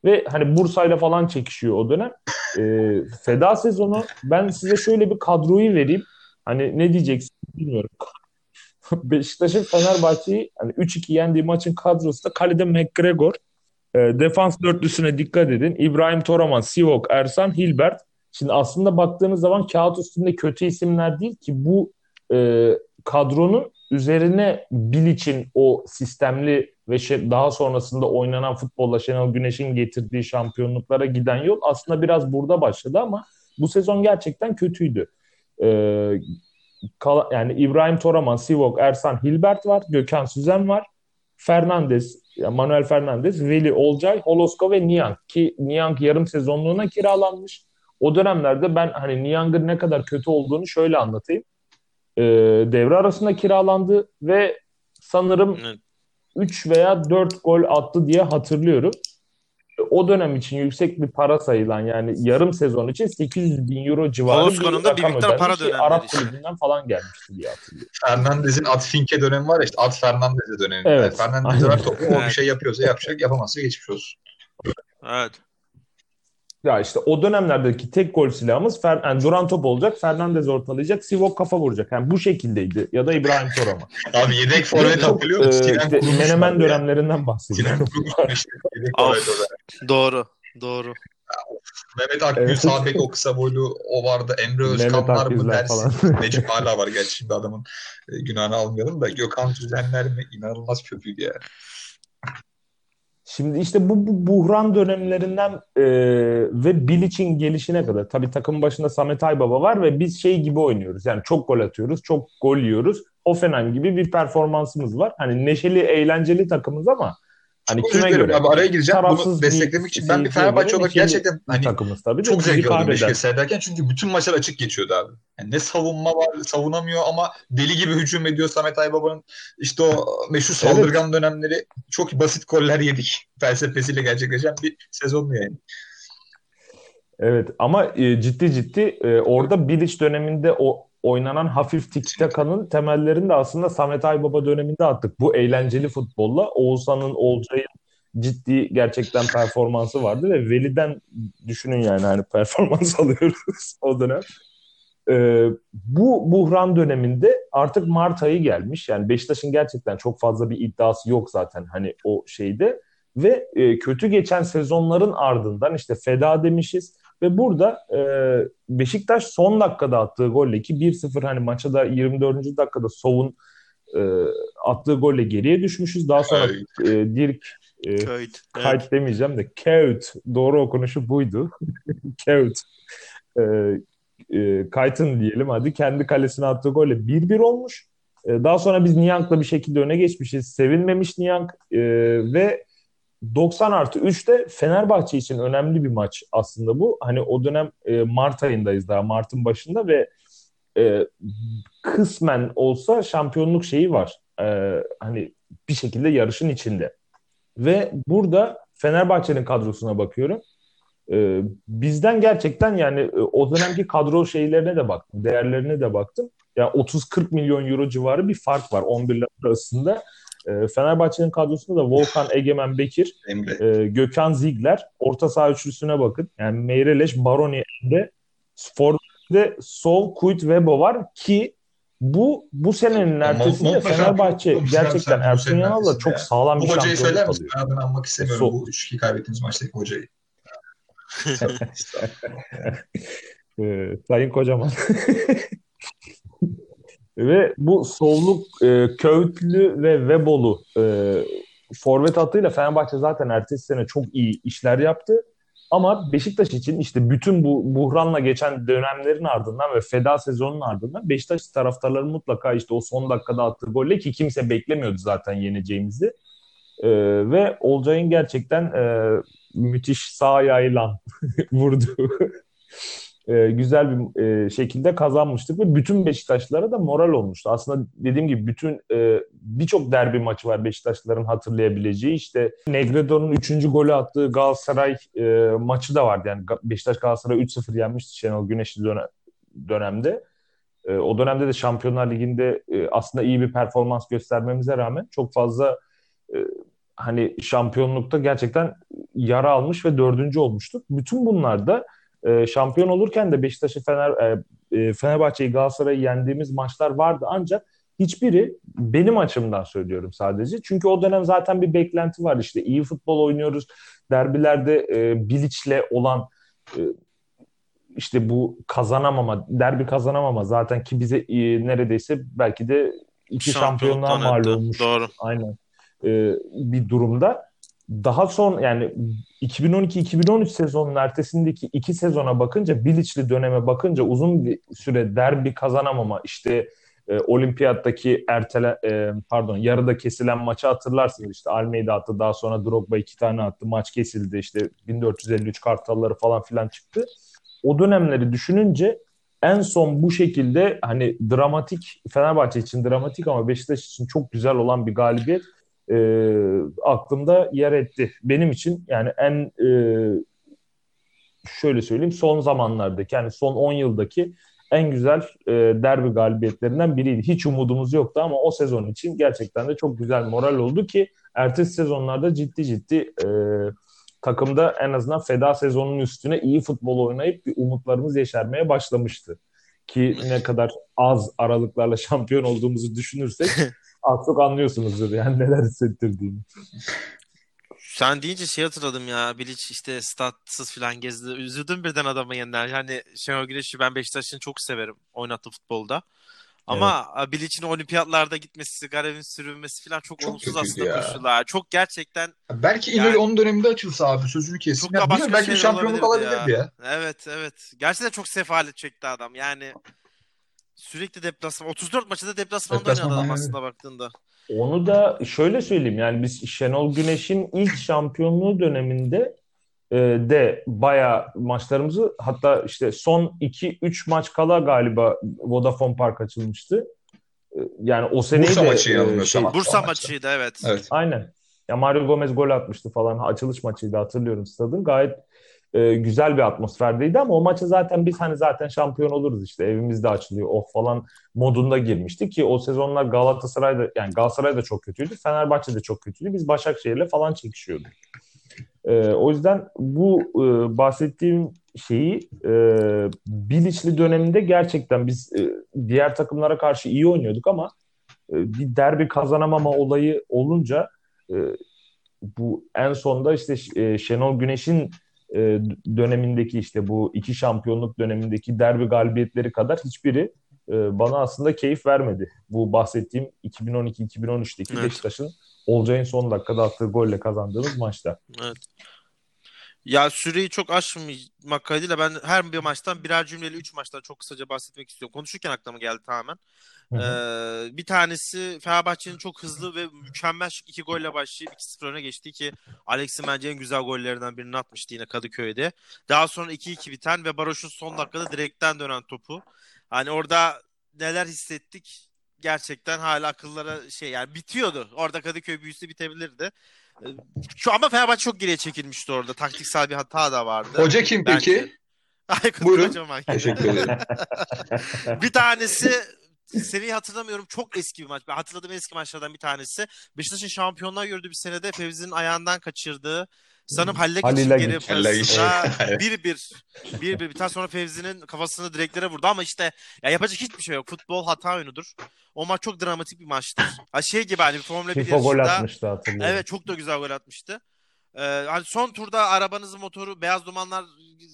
Ve hani Bursa'yla falan çekişiyor o dönem. E, feda sezonu ben size şöyle bir kadroyu vereyim. Hani ne diyeceksin bilmiyorum. Beşiktaş'ın Fenerbahçe'yi hani 3-2 yendiği maçın kadrosu da kalede McGregor. E, defans dörtlüsüne dikkat edin. İbrahim Toraman, Sivok, Ersan, Hilbert. Şimdi aslında baktığınız zaman kağıt üstünde kötü isimler değil ki bu e, kadronun üzerine Bilic'in o sistemli ve şey, daha sonrasında oynanan futbolla Şenol Güneş'in getirdiği şampiyonluklara giden yol aslında biraz burada başladı ama bu sezon gerçekten kötüydü. Ee, yani İbrahim Toraman, Sivok, Ersan, Hilbert var, Gökhan Süzen var, Fernandez, Manuel Fernandez, Veli Olcay, Holosko ve Niang ki Niang yarım sezonluğuna kiralanmış. O dönemlerde ben hani Niang'ın ne kadar kötü olduğunu şöyle anlatayım. Ee, devre arasında kiralandı ve sanırım evet. 3 veya 4 gol attı diye hatırlıyorum. O dönem için yüksek bir para sayılan yani yarım sezon için 800 bin euro civarı Holosko'nun bir rakam ödenmiş. para dönemleri Arap kulübünden falan gelmişti diye hatırlıyorum. Fernandez'in Ad Finke dönemi var ya işte Ad Fernandez'e dönemi. Evet. Yani Fernandez var topu o bir şey yapıyorsa yapacak yapamazsa geçmiş olsun. Evet. Ya işte o dönemlerdeki tek gol silahımız Fer yani duran top olacak. Fernandez ortalayacak. Sivok kafa vuracak. Yani bu şekildeydi. Ya da İbrahim Torama. Abi yedek forvet hatırlıyor musun? E, işte Menemen dönemlerinden bahsediyorum. Doğru. Doğru. Mehmet Akgül evet. sağ bek o kısa boylu o vardı. Emre Özkan var mı dersin. Necip hala var gerçi şimdi adamın e, günahını almayalım da Gökhan Düzenler mi inanılmaz kötüydü yani. Şimdi işte bu, bu buhran dönemlerinden e, ve Bilic'in gelişine kadar tabii takım başında Samet Aybaba var ve biz şey gibi oynuyoruz. Yani çok gol atıyoruz, çok gol yiyoruz. Hoffenheim gibi bir performansımız var. Hani neşeli, eğlenceli takımız ama Hani Çok göre? Abi araya gireceğim. Bunu desteklemek için ben bir Fenerbahçe olarak gerçekten hani takımız tabii çok zevk aldım Beşiktaş seyrederken çünkü bütün maçlar açık geçiyordu abi. Yani ne savunma var, savunamıyor ama deli gibi hücum ediyor Samet Aybaba'nın işte o meşhur saldırgan evet. dönemleri çok basit goller yedik. Felsefesiyle gerçekleşen bir sezonlu yani. Evet ama e, ciddi ciddi e, orada Bilic döneminde o oynanan hafif tiki-taka'nın temellerini de aslında Samet Aybaba döneminde attık. Bu eğlenceli futbolla Oğuzhan'ın, Olcay'ın ciddi gerçekten performansı vardı ve Veli'den düşünün yani hani performans alıyoruz o dönem. Ee, bu buhran döneminde artık Mart ayı gelmiş. Yani Beşiktaş'ın gerçekten çok fazla bir iddiası yok zaten hani o şeyde. Ve e, kötü geçen sezonların ardından işte feda demişiz ve burada e, Beşiktaş son dakikada attığı golle ki 1-0 hani maça da 24. dakikada Sov'un e, attığı golle geriye düşmüşüz. Daha sonra e, Dirk e, Kayıt, evet. demeyeceğim de Keut doğru okunuşu buydu. Keut. E, e, Kaytın diyelim hadi kendi kalesine attığı golle 1-1 olmuş. E, daha sonra biz Niyank'la bir şekilde öne geçmişiz. Sevinmemiş Niyank e, ve 90 artı 3'te Fenerbahçe için önemli bir maç aslında bu. Hani o dönem e, Mart ayındayız daha Mart'ın başında ve e, kısmen olsa şampiyonluk şeyi var. E, hani bir şekilde yarışın içinde. Ve burada Fenerbahçe'nin kadrosuna bakıyorum. E, bizden gerçekten yani e, o dönemki kadro şeylerine de baktım, değerlerine de baktım. Yani 30-40 milyon euro civarı bir fark var 11'ler arasında. E, Fenerbahçe'nin kadrosunda da Volkan Egemen Bekir, e, Gökhan Ziegler, orta saha üçlüsüne bakın. Yani Meyreleş, Baroni, Emre, Forvet'de Sol, Kuyt, Vebo var ki bu bu senenin ertesinde Fenerbahçe gerçekten Ersun Yanal'la çok sağlam bir şampiyonluk alıyor. Bu hocayı söyler misin? Ben adını anmak istemiyorum so bu 3-2 kaybettiğimiz maçtaki hocayı. ee, Sayın Kocaman. Ve bu solluk e, Köğütlü ve Vebolu e, forvet hattıyla Fenerbahçe zaten ertesi sene çok iyi işler yaptı. Ama Beşiktaş için işte bütün bu buhranla geçen dönemlerin ardından ve feda sezonunun ardından Beşiktaş taraftarları mutlaka işte o son dakikada attığı golle ki kimse beklemiyordu zaten yeneceğimizi. Ee, ve Olcay'ın gerçekten e, müthiş sağ ayağıyla vurduğu e, güzel bir e, şekilde kazanmıştık ve bütün Beşiktaşlılara da moral olmuştu. Aslında dediğim gibi bütün e, birçok derbi maçı var Beşiktaşlıların hatırlayabileceği. İşte Negredo'nun 3. golü attığı Galatasaray e, maçı da vardı. Yani Beşiktaş Galatasaray 3-0 yenmişti Şenol Güneşli dönem, dönemde. E, o dönemde de Şampiyonlar Ligi'nde e, aslında iyi bir performans göstermemize rağmen çok fazla e, hani şampiyonlukta gerçekten yara almış ve dördüncü olmuştuk. Bütün bunlarda e, şampiyon olurken de Beşiktaş'ı Fener, e, e, Fenerbahçe'yi Galatasaray'ı yendiğimiz maçlar vardı ancak hiçbiri benim açımdan söylüyorum sadece. Çünkü o dönem zaten bir beklenti var işte iyi futbol oynuyoruz. Derbilerde e, Bilic'le olan e, işte bu kazanamama, derbi kazanamama zaten ki bize e, neredeyse belki de iki şampiyonluğa mal olmuş. Doğru. Aynen. E, bir durumda daha son yani 2012-2013 sezonun ertesindeki iki sezona bakınca Bilic'li döneme bakınca uzun bir süre derbi kazanamama işte e, olimpiyattaki ertele e, pardon yarıda kesilen maçı hatırlarsınız işte Almeida attı daha sonra Drogba iki tane attı maç kesildi işte 1453 kartalları falan filan çıktı. O dönemleri düşününce en son bu şekilde hani dramatik Fenerbahçe için dramatik ama Beşiktaş için çok güzel olan bir galibiyet e, aklımda yer etti. Benim için yani en e, şöyle söyleyeyim son zamanlardaki yani son 10 yıldaki en güzel e, derbi galibiyetlerinden biriydi. Hiç umudumuz yoktu ama o sezon için gerçekten de çok güzel moral oldu ki ertesi sezonlarda ciddi ciddi e, takımda en azından feda sezonunun üstüne iyi futbol oynayıp bir umutlarımız yeşermeye başlamıştı. Ki ne kadar az aralıklarla şampiyon olduğumuzu düşünürsek az çok anlıyorsunuzdur yani neler hissettirdiğini. Sen deyince şey hatırladım ya. Bilic işte statsız falan gezdi. Üzüldüm birden adama yeniden. Yani Şenol Güneş'i ben Beşiktaş'ın çok severim oynattığı futbolda. Ama evet. Bilic'in olimpiyatlarda gitmesi, Garev'in sürünmesi falan çok, çok olumsuz aslında ya. koşullar. Çok gerçekten... Belki İnönü yani, onun döneminde açılsa abi sözünü kesin. Çok ya, başka belki şampiyonluk alabilirdi ya. ya. Evet evet. Gerçekten çok sefalet çekti adam. Yani sürekli deplasman. 34 maçta deplasmanda oynadı adam aslında baktığında. Onu da şöyle söyleyeyim yani biz Şenol Güneş'in ilk şampiyonluğu döneminde e, de baya maçlarımızı hatta işte son 2-3 maç kala galiba Vodafone Park açılmıştı. E, yani o seneyi Bursa de maçı e, şey, Bursa maçıydı evet. evet. Aynen. Ya Mario Gomez gol atmıştı falan. Açılış maçıydı hatırlıyorum stadın. Gayet e, güzel bir atmosferdeydi ama o maçı zaten biz hani zaten şampiyon oluruz işte evimizde açılıyor oh falan modunda girmişti ki o sezonlar Galatasaray'da yani Galatasaray da çok kötüydü Fenerbahçe de çok kötüydü biz Başakşehir'le falan çekişiyorduk. E, o yüzden bu e, bahsettiğim şeyi e, Bilic'li döneminde gerçekten biz e, diğer takımlara karşı iyi oynuyorduk ama e, bir derbi kazanamama olayı olunca e, bu en sonda işte e, Şenol Güneş'in e, dönemindeki işte bu iki şampiyonluk dönemindeki derbi galibiyetleri kadar hiçbiri e, bana aslında keyif vermedi. Bu bahsettiğim 2012-2013'teki evet. Beşiktaş'ın Olcay'ın son dakikada attığı golle kazandığımız maçta. Evet. Ya süreyi çok aşmamak kaydıyla ben her bir maçtan birer cümleyle üç maçtan çok kısaca bahsetmek istiyorum. Konuşurken aklıma geldi tamamen. Ee, bir tanesi Fenerbahçe'nin çok hızlı ve mükemmel iki golle başlayıp 2-0 öne geçti ki Alex'in bence en güzel gollerinden birini atmıştı yine Kadıköy'de. Daha sonra 2-2 biten ve Baroş'un son dakikada direkten dönen topu. Hani orada neler hissettik gerçekten hala akıllara şey yani bitiyordu. Orada Kadıköy büyüsü bitebilirdi. Şu ama Fenerbahçe çok geriye çekilmişti orada. Taktiksel bir hata da vardı. Hoca kim Belki... peki? Aykut Buyurun. Kocaman. Teşekkür ederim. bir tanesi seneyi hatırlamıyorum. Çok eski bir maç. Ben hatırladığım eski maçlardan bir tanesi. Beşiktaş'ın şampiyonlar gördüğü bir senede Fevzi'nin ayağından kaçırdığı Sanırım Halle geçin geri pasında bir bir bir bir biter sonra Fevzi'nin kafasını direklere vurdu ama işte ya yapacak hiçbir şey yok. Futbol hata oyunudur. O maç çok dramatik bir maçtır. Ha şey gibi hani Formula 1 yarışında. gol atmıştı hatırlıyorum. Evet çok da güzel gol atmıştı. Ee, hani son turda arabanızın motoru beyaz dumanlar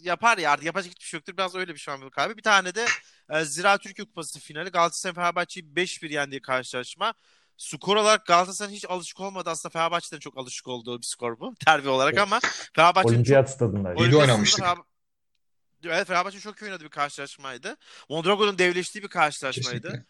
yapar ya artık yapacak hiçbir şey yoktur. Biraz öyle bir şampiyonluk abi. Bir tane de e, Zira Türkiye Kupası finali Galatasaray Fenerbahçe'yi 5-1 yendiği karşılaşma. Skor olarak Galatasaray'ın hiç alışık olmadı. Aslında Fenerbahçe'den çok alışık olduğu bir skor bu. Terbi olarak ama Fenerbahçe'nin Olimpiyat çok... stadında. İyi oynamıştık. Fenerbahçe... Evet Fenerbahçe çok iyi oynadı bir karşılaşmaydı. Mondragon'un devleştiği bir karşılaşmaydı.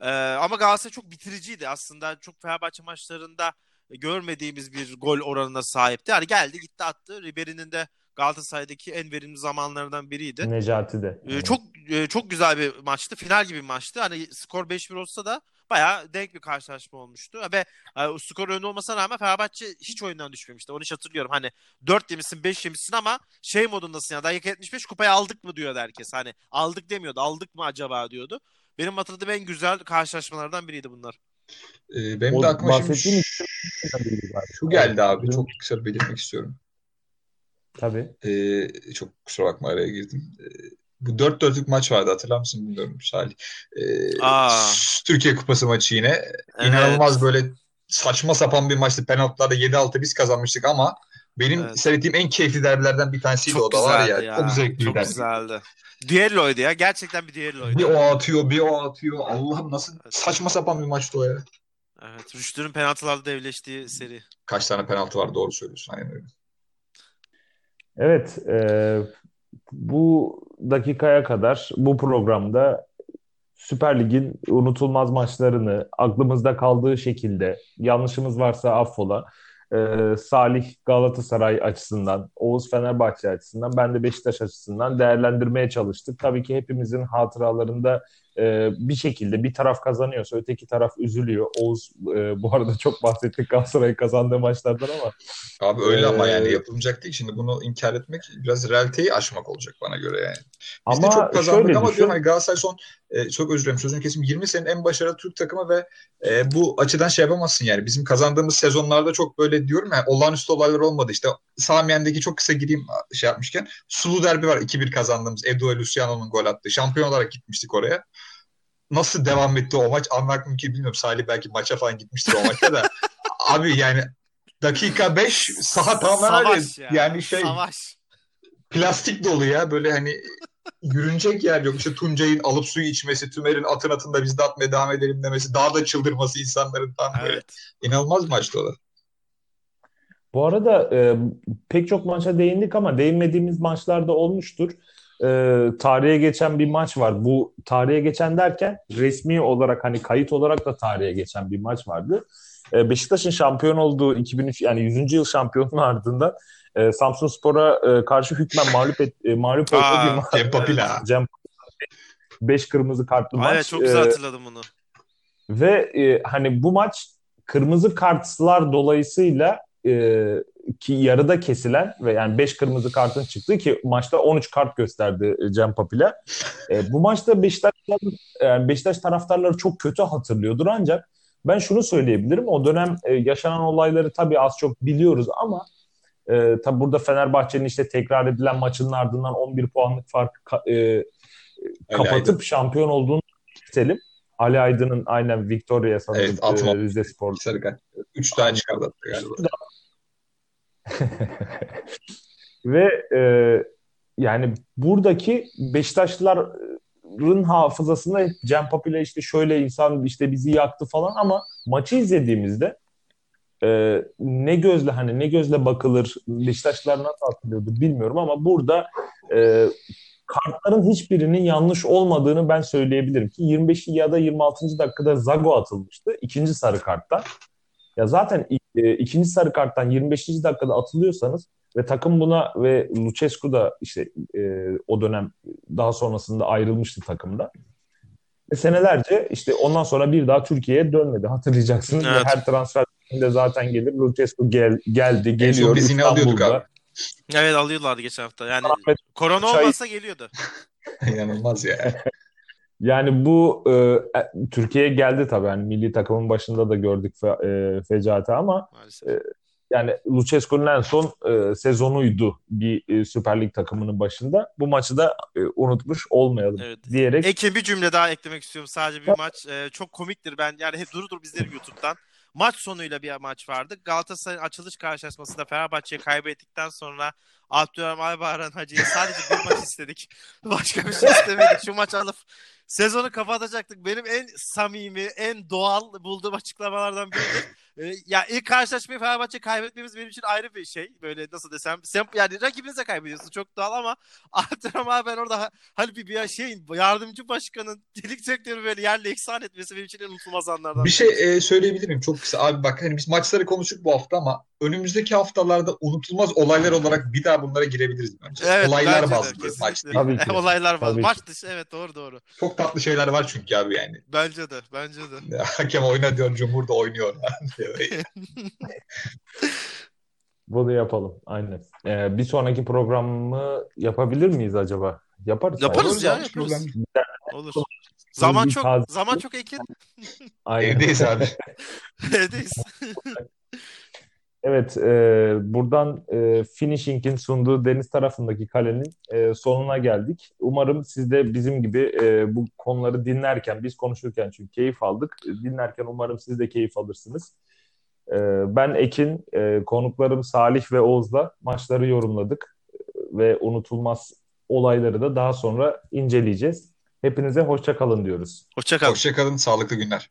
Ee, ama Galatasaray çok bitiriciydi. Aslında çok Fenerbahçe maçlarında görmediğimiz bir gol oranına sahipti. Yani geldi gitti attı. Ribery'nin de Galatasaray'daki en verimli zamanlarından biriydi. Necati de. Ee, çok e, çok güzel bir maçtı. Final gibi bir maçtı. Hani skor 5-1 olsa da bayağı denk bir karşılaşma olmuştu. Ve e, skor önü olmasına rağmen Fenerbahçe hiç oyundan düşmemişti. Onu hiç hatırlıyorum. Hani 4 yemişsin 5 yemişsin ama şey modundasın ya dakika 75 kupayı aldık mı diyordu herkes. Hani aldık demiyordu. Aldık mı acaba diyordu. Benim hatırladığım en güzel karşılaşmalardan biriydi bunlar. Ee, benim o de aklıma şimdi şu, şu geldi abi. Çok kısa belirtmek istiyorum. Tabii. Ee, çok kusura bakma araya girdim. Ee, bu dört dörtlük maç vardı hatırlar mısın bilmiyorum Salih. Ee, Türkiye Kupası maçı yine. Evet. İnanılmaz böyle saçma sapan bir maçtı. Penaltılarda 7-6 biz kazanmıştık ama benim evet. seyrettiğim en keyifli derbilerden bir tanesiydi çok o da var ya. ya. Çok zevkli Çok güzeldi. Düelloydu ya. Gerçekten bir düelloydu. Bir o atıyor, bir o atıyor. Allah'ım nasıl evet. saçma sapan bir maçtı o ya. Evet. Rüştü'nün penaltılarda devleştiği seri. Kaç tane penaltı var doğru söylüyorsun. Aynen öyle. Evet. E, bu dakikaya kadar bu programda Süper Lig'in unutulmaz maçlarını aklımızda kaldığı şekilde yanlışımız varsa affola e, Salih Galatasaray açısından, Oğuz Fenerbahçe açısından, ben de Beşiktaş açısından değerlendirmeye çalıştık. Tabii ki hepimizin hatıralarında e, bir şekilde bir taraf kazanıyorsa öteki taraf üzülüyor. Oğuz e, bu arada çok bahsettik Galatasaray'ın kazandığı maçlardan ama. Abi öyle ee, ama yani yapılacak değil. Şimdi bunu inkar etmek biraz realiteyi aşmak olacak bana göre yani. Biz ama de çok kazandık ama düşün. diyorum hani Galatasaray son e, çok özür dilerim sözünü kesim 20 senenin en başarılı Türk takımı ve e, bu açıdan şey yapamazsın yani. Bizim kazandığımız sezonlarda çok böyle diyorum ya olağanüstü olaylar olmadı. İşte Samiyen'deki çok kısa gireyim şey yapmışken Sulu derbi var 2-1 kazandığımız Edu Luciano'nun gol attığı. Şampiyon olarak gitmiştik oraya nasıl devam etti o maç anlamak mümkün bilmiyorum. Salih belki maça falan gitmiştir o maçta da. Abi yani dakika 5 saha tamamen öyle. Ya. Yani şey Savaş. plastik dolu ya böyle hani yürünecek yer yok. İşte Tuncay'ın alıp suyu içmesi, Tümer'in atın atında biz de atmaya devam edelim demesi, daha da çıldırması insanların tam evet. böyle. İnanılmaz maçtı o da. Bu arada e, pek çok maça değindik ama değinmediğimiz maçlar da olmuştur e, tarihe geçen bir maç var. Bu tarihe geçen derken resmi olarak hani kayıt olarak da tarihe geçen bir maç vardı. E, Beşiktaş'ın şampiyon olduğu 2003 yani 100. yıl şampiyonun ardından e, Samsun Spor'a e, karşı hükmen mağlup et, e, mağlup olduğu bir maç. Cem Papila. Cem 5 kırmızı kartlı maç. Evet çok güzel e, hatırladım bunu. Ve e, hani bu maç kırmızı kartlar dolayısıyla e, ki yarıda kesilen ve yani 5 kırmızı kartın çıktığı ki maçta 13 kart gösterdi e, Cem Papil'e. E, bu maçta Beşiktaş, yani Beşiktaş taraftarları çok kötü hatırlıyordur ancak ben şunu söyleyebilirim. O dönem e, yaşanan olayları tabii az çok biliyoruz ama e, tabii burada Fenerbahçe'nin işte tekrar edilen maçının ardından 11 puanlık fark e, kapatıp şampiyon olduğunu bitelim. Ali Aydın'ın aynen Victoria'ya sanırım evet, e, Rize Spor. Üç tane çıkardı galiba. Ve e, yani buradaki Beşiktaşlıların hafızasında Cem Papile işte şöyle insan işte bizi yaktı falan ama maçı izlediğimizde e, ne gözle hani ne gözle bakılır Beşiktaşlılar nasıl hatırlıyordu bilmiyorum ama burada e, kartların hiçbirinin yanlış olmadığını ben söyleyebilirim ki 25 ya da 26. dakikada Zago atılmıştı ikinci sarı karttan. Ya zaten e, ikinci sarı karttan 25. dakikada atılıyorsanız ve takım buna ve Lucescu da işte e, o dönem daha sonrasında ayrılmıştı takımda. Ve senelerce işte ondan sonra bir daha Türkiye'ye dönmedi. Hatırlayacaksınız. Evet. Ve her transfer de zaten gelir. Lucescu gel, geldi, geliyor. Biz yine alıyorduk abi. Evet alıyorlardı geçen hafta. Yani Ahmet, korona olmasa geliyordu. İnanılmaz ya. Yani bu e, e, Türkiye'ye geldi tabii. Yani milli takımın başında da gördük fe, e, fecaati ama e, yani Lucescu'nun en son e, sezonuydu bir e, Süper Lig takımının başında. Bu maçı da e, unutmuş olmayalım evet. diyerek. Eke bir cümle daha eklemek istiyorum. Sadece bir maç e, çok komiktir. Ben yani hep dur dur bizleri YouTube'dan. Maç sonuyla bir maç vardı. Galatasaray'ın açılış karşılaşmasında Fenerbahçe'yi kaybettikten sonra Abdülhamid Aybaran Hacı'ya sadece bir maç istedik. Başka bir şey istemedik. Şu maç alıp sezonu kapatacaktık. Benim en samimi, en doğal bulduğum açıklamalardan biridir. Ee, ya ilk karşılaşmayı Fenerbahçe kaybetmemiz benim için ayrı bir şey. Böyle nasıl desem, sem yani rakibinize kaybediyorsun çok doğal ama Abdurrahman ben orada hani bir, bir şeyin yardımcı başkanın delik direktörü böyle yerle eksan etmesi benim için unutulmaz anlardan. Bir şey e, söyleyebilirim çok kısa. Abi bak hani biz maçları konuştuk bu hafta ama önümüzdeki haftalarda unutulmaz olaylar olarak bir daha bunlara girebiliriz bence. Evet, Olaylar bence de, bazlı kesinlikle. maç değil. Tabii ki. Olaylar. Tabii ki. Maç dışı evet doğru doğru. Çok tatlı şeyler var çünkü abi yani. Bence de bence de. Hakem oyna diyor, Cumhur da oynuyor. Bunu yapalım. Aynen. Ee, bir sonraki programı yapabilir miyiz acaba? Yaparız. Yaparız ya Olur, yaparız. problem. Olur. Zaman çok zaman çok ekin. Aynen. Evdeyiz abi. Evdeyiz. Evet, e, buradan e, Finishing'in sunduğu deniz tarafındaki kalenin e, sonuna geldik. Umarım siz de bizim gibi e, bu konuları dinlerken, biz konuşurken çünkü keyif aldık. Dinlerken umarım siz de keyif alırsınız. E, ben Ekin, e, konuklarım Salih ve Oğuz'la maçları yorumladık ve unutulmaz olayları da daha sonra inceleyeceğiz. Hepinize hoşça kalın diyoruz. Hoşça kal. Hoşçakalın, sağlıklı günler.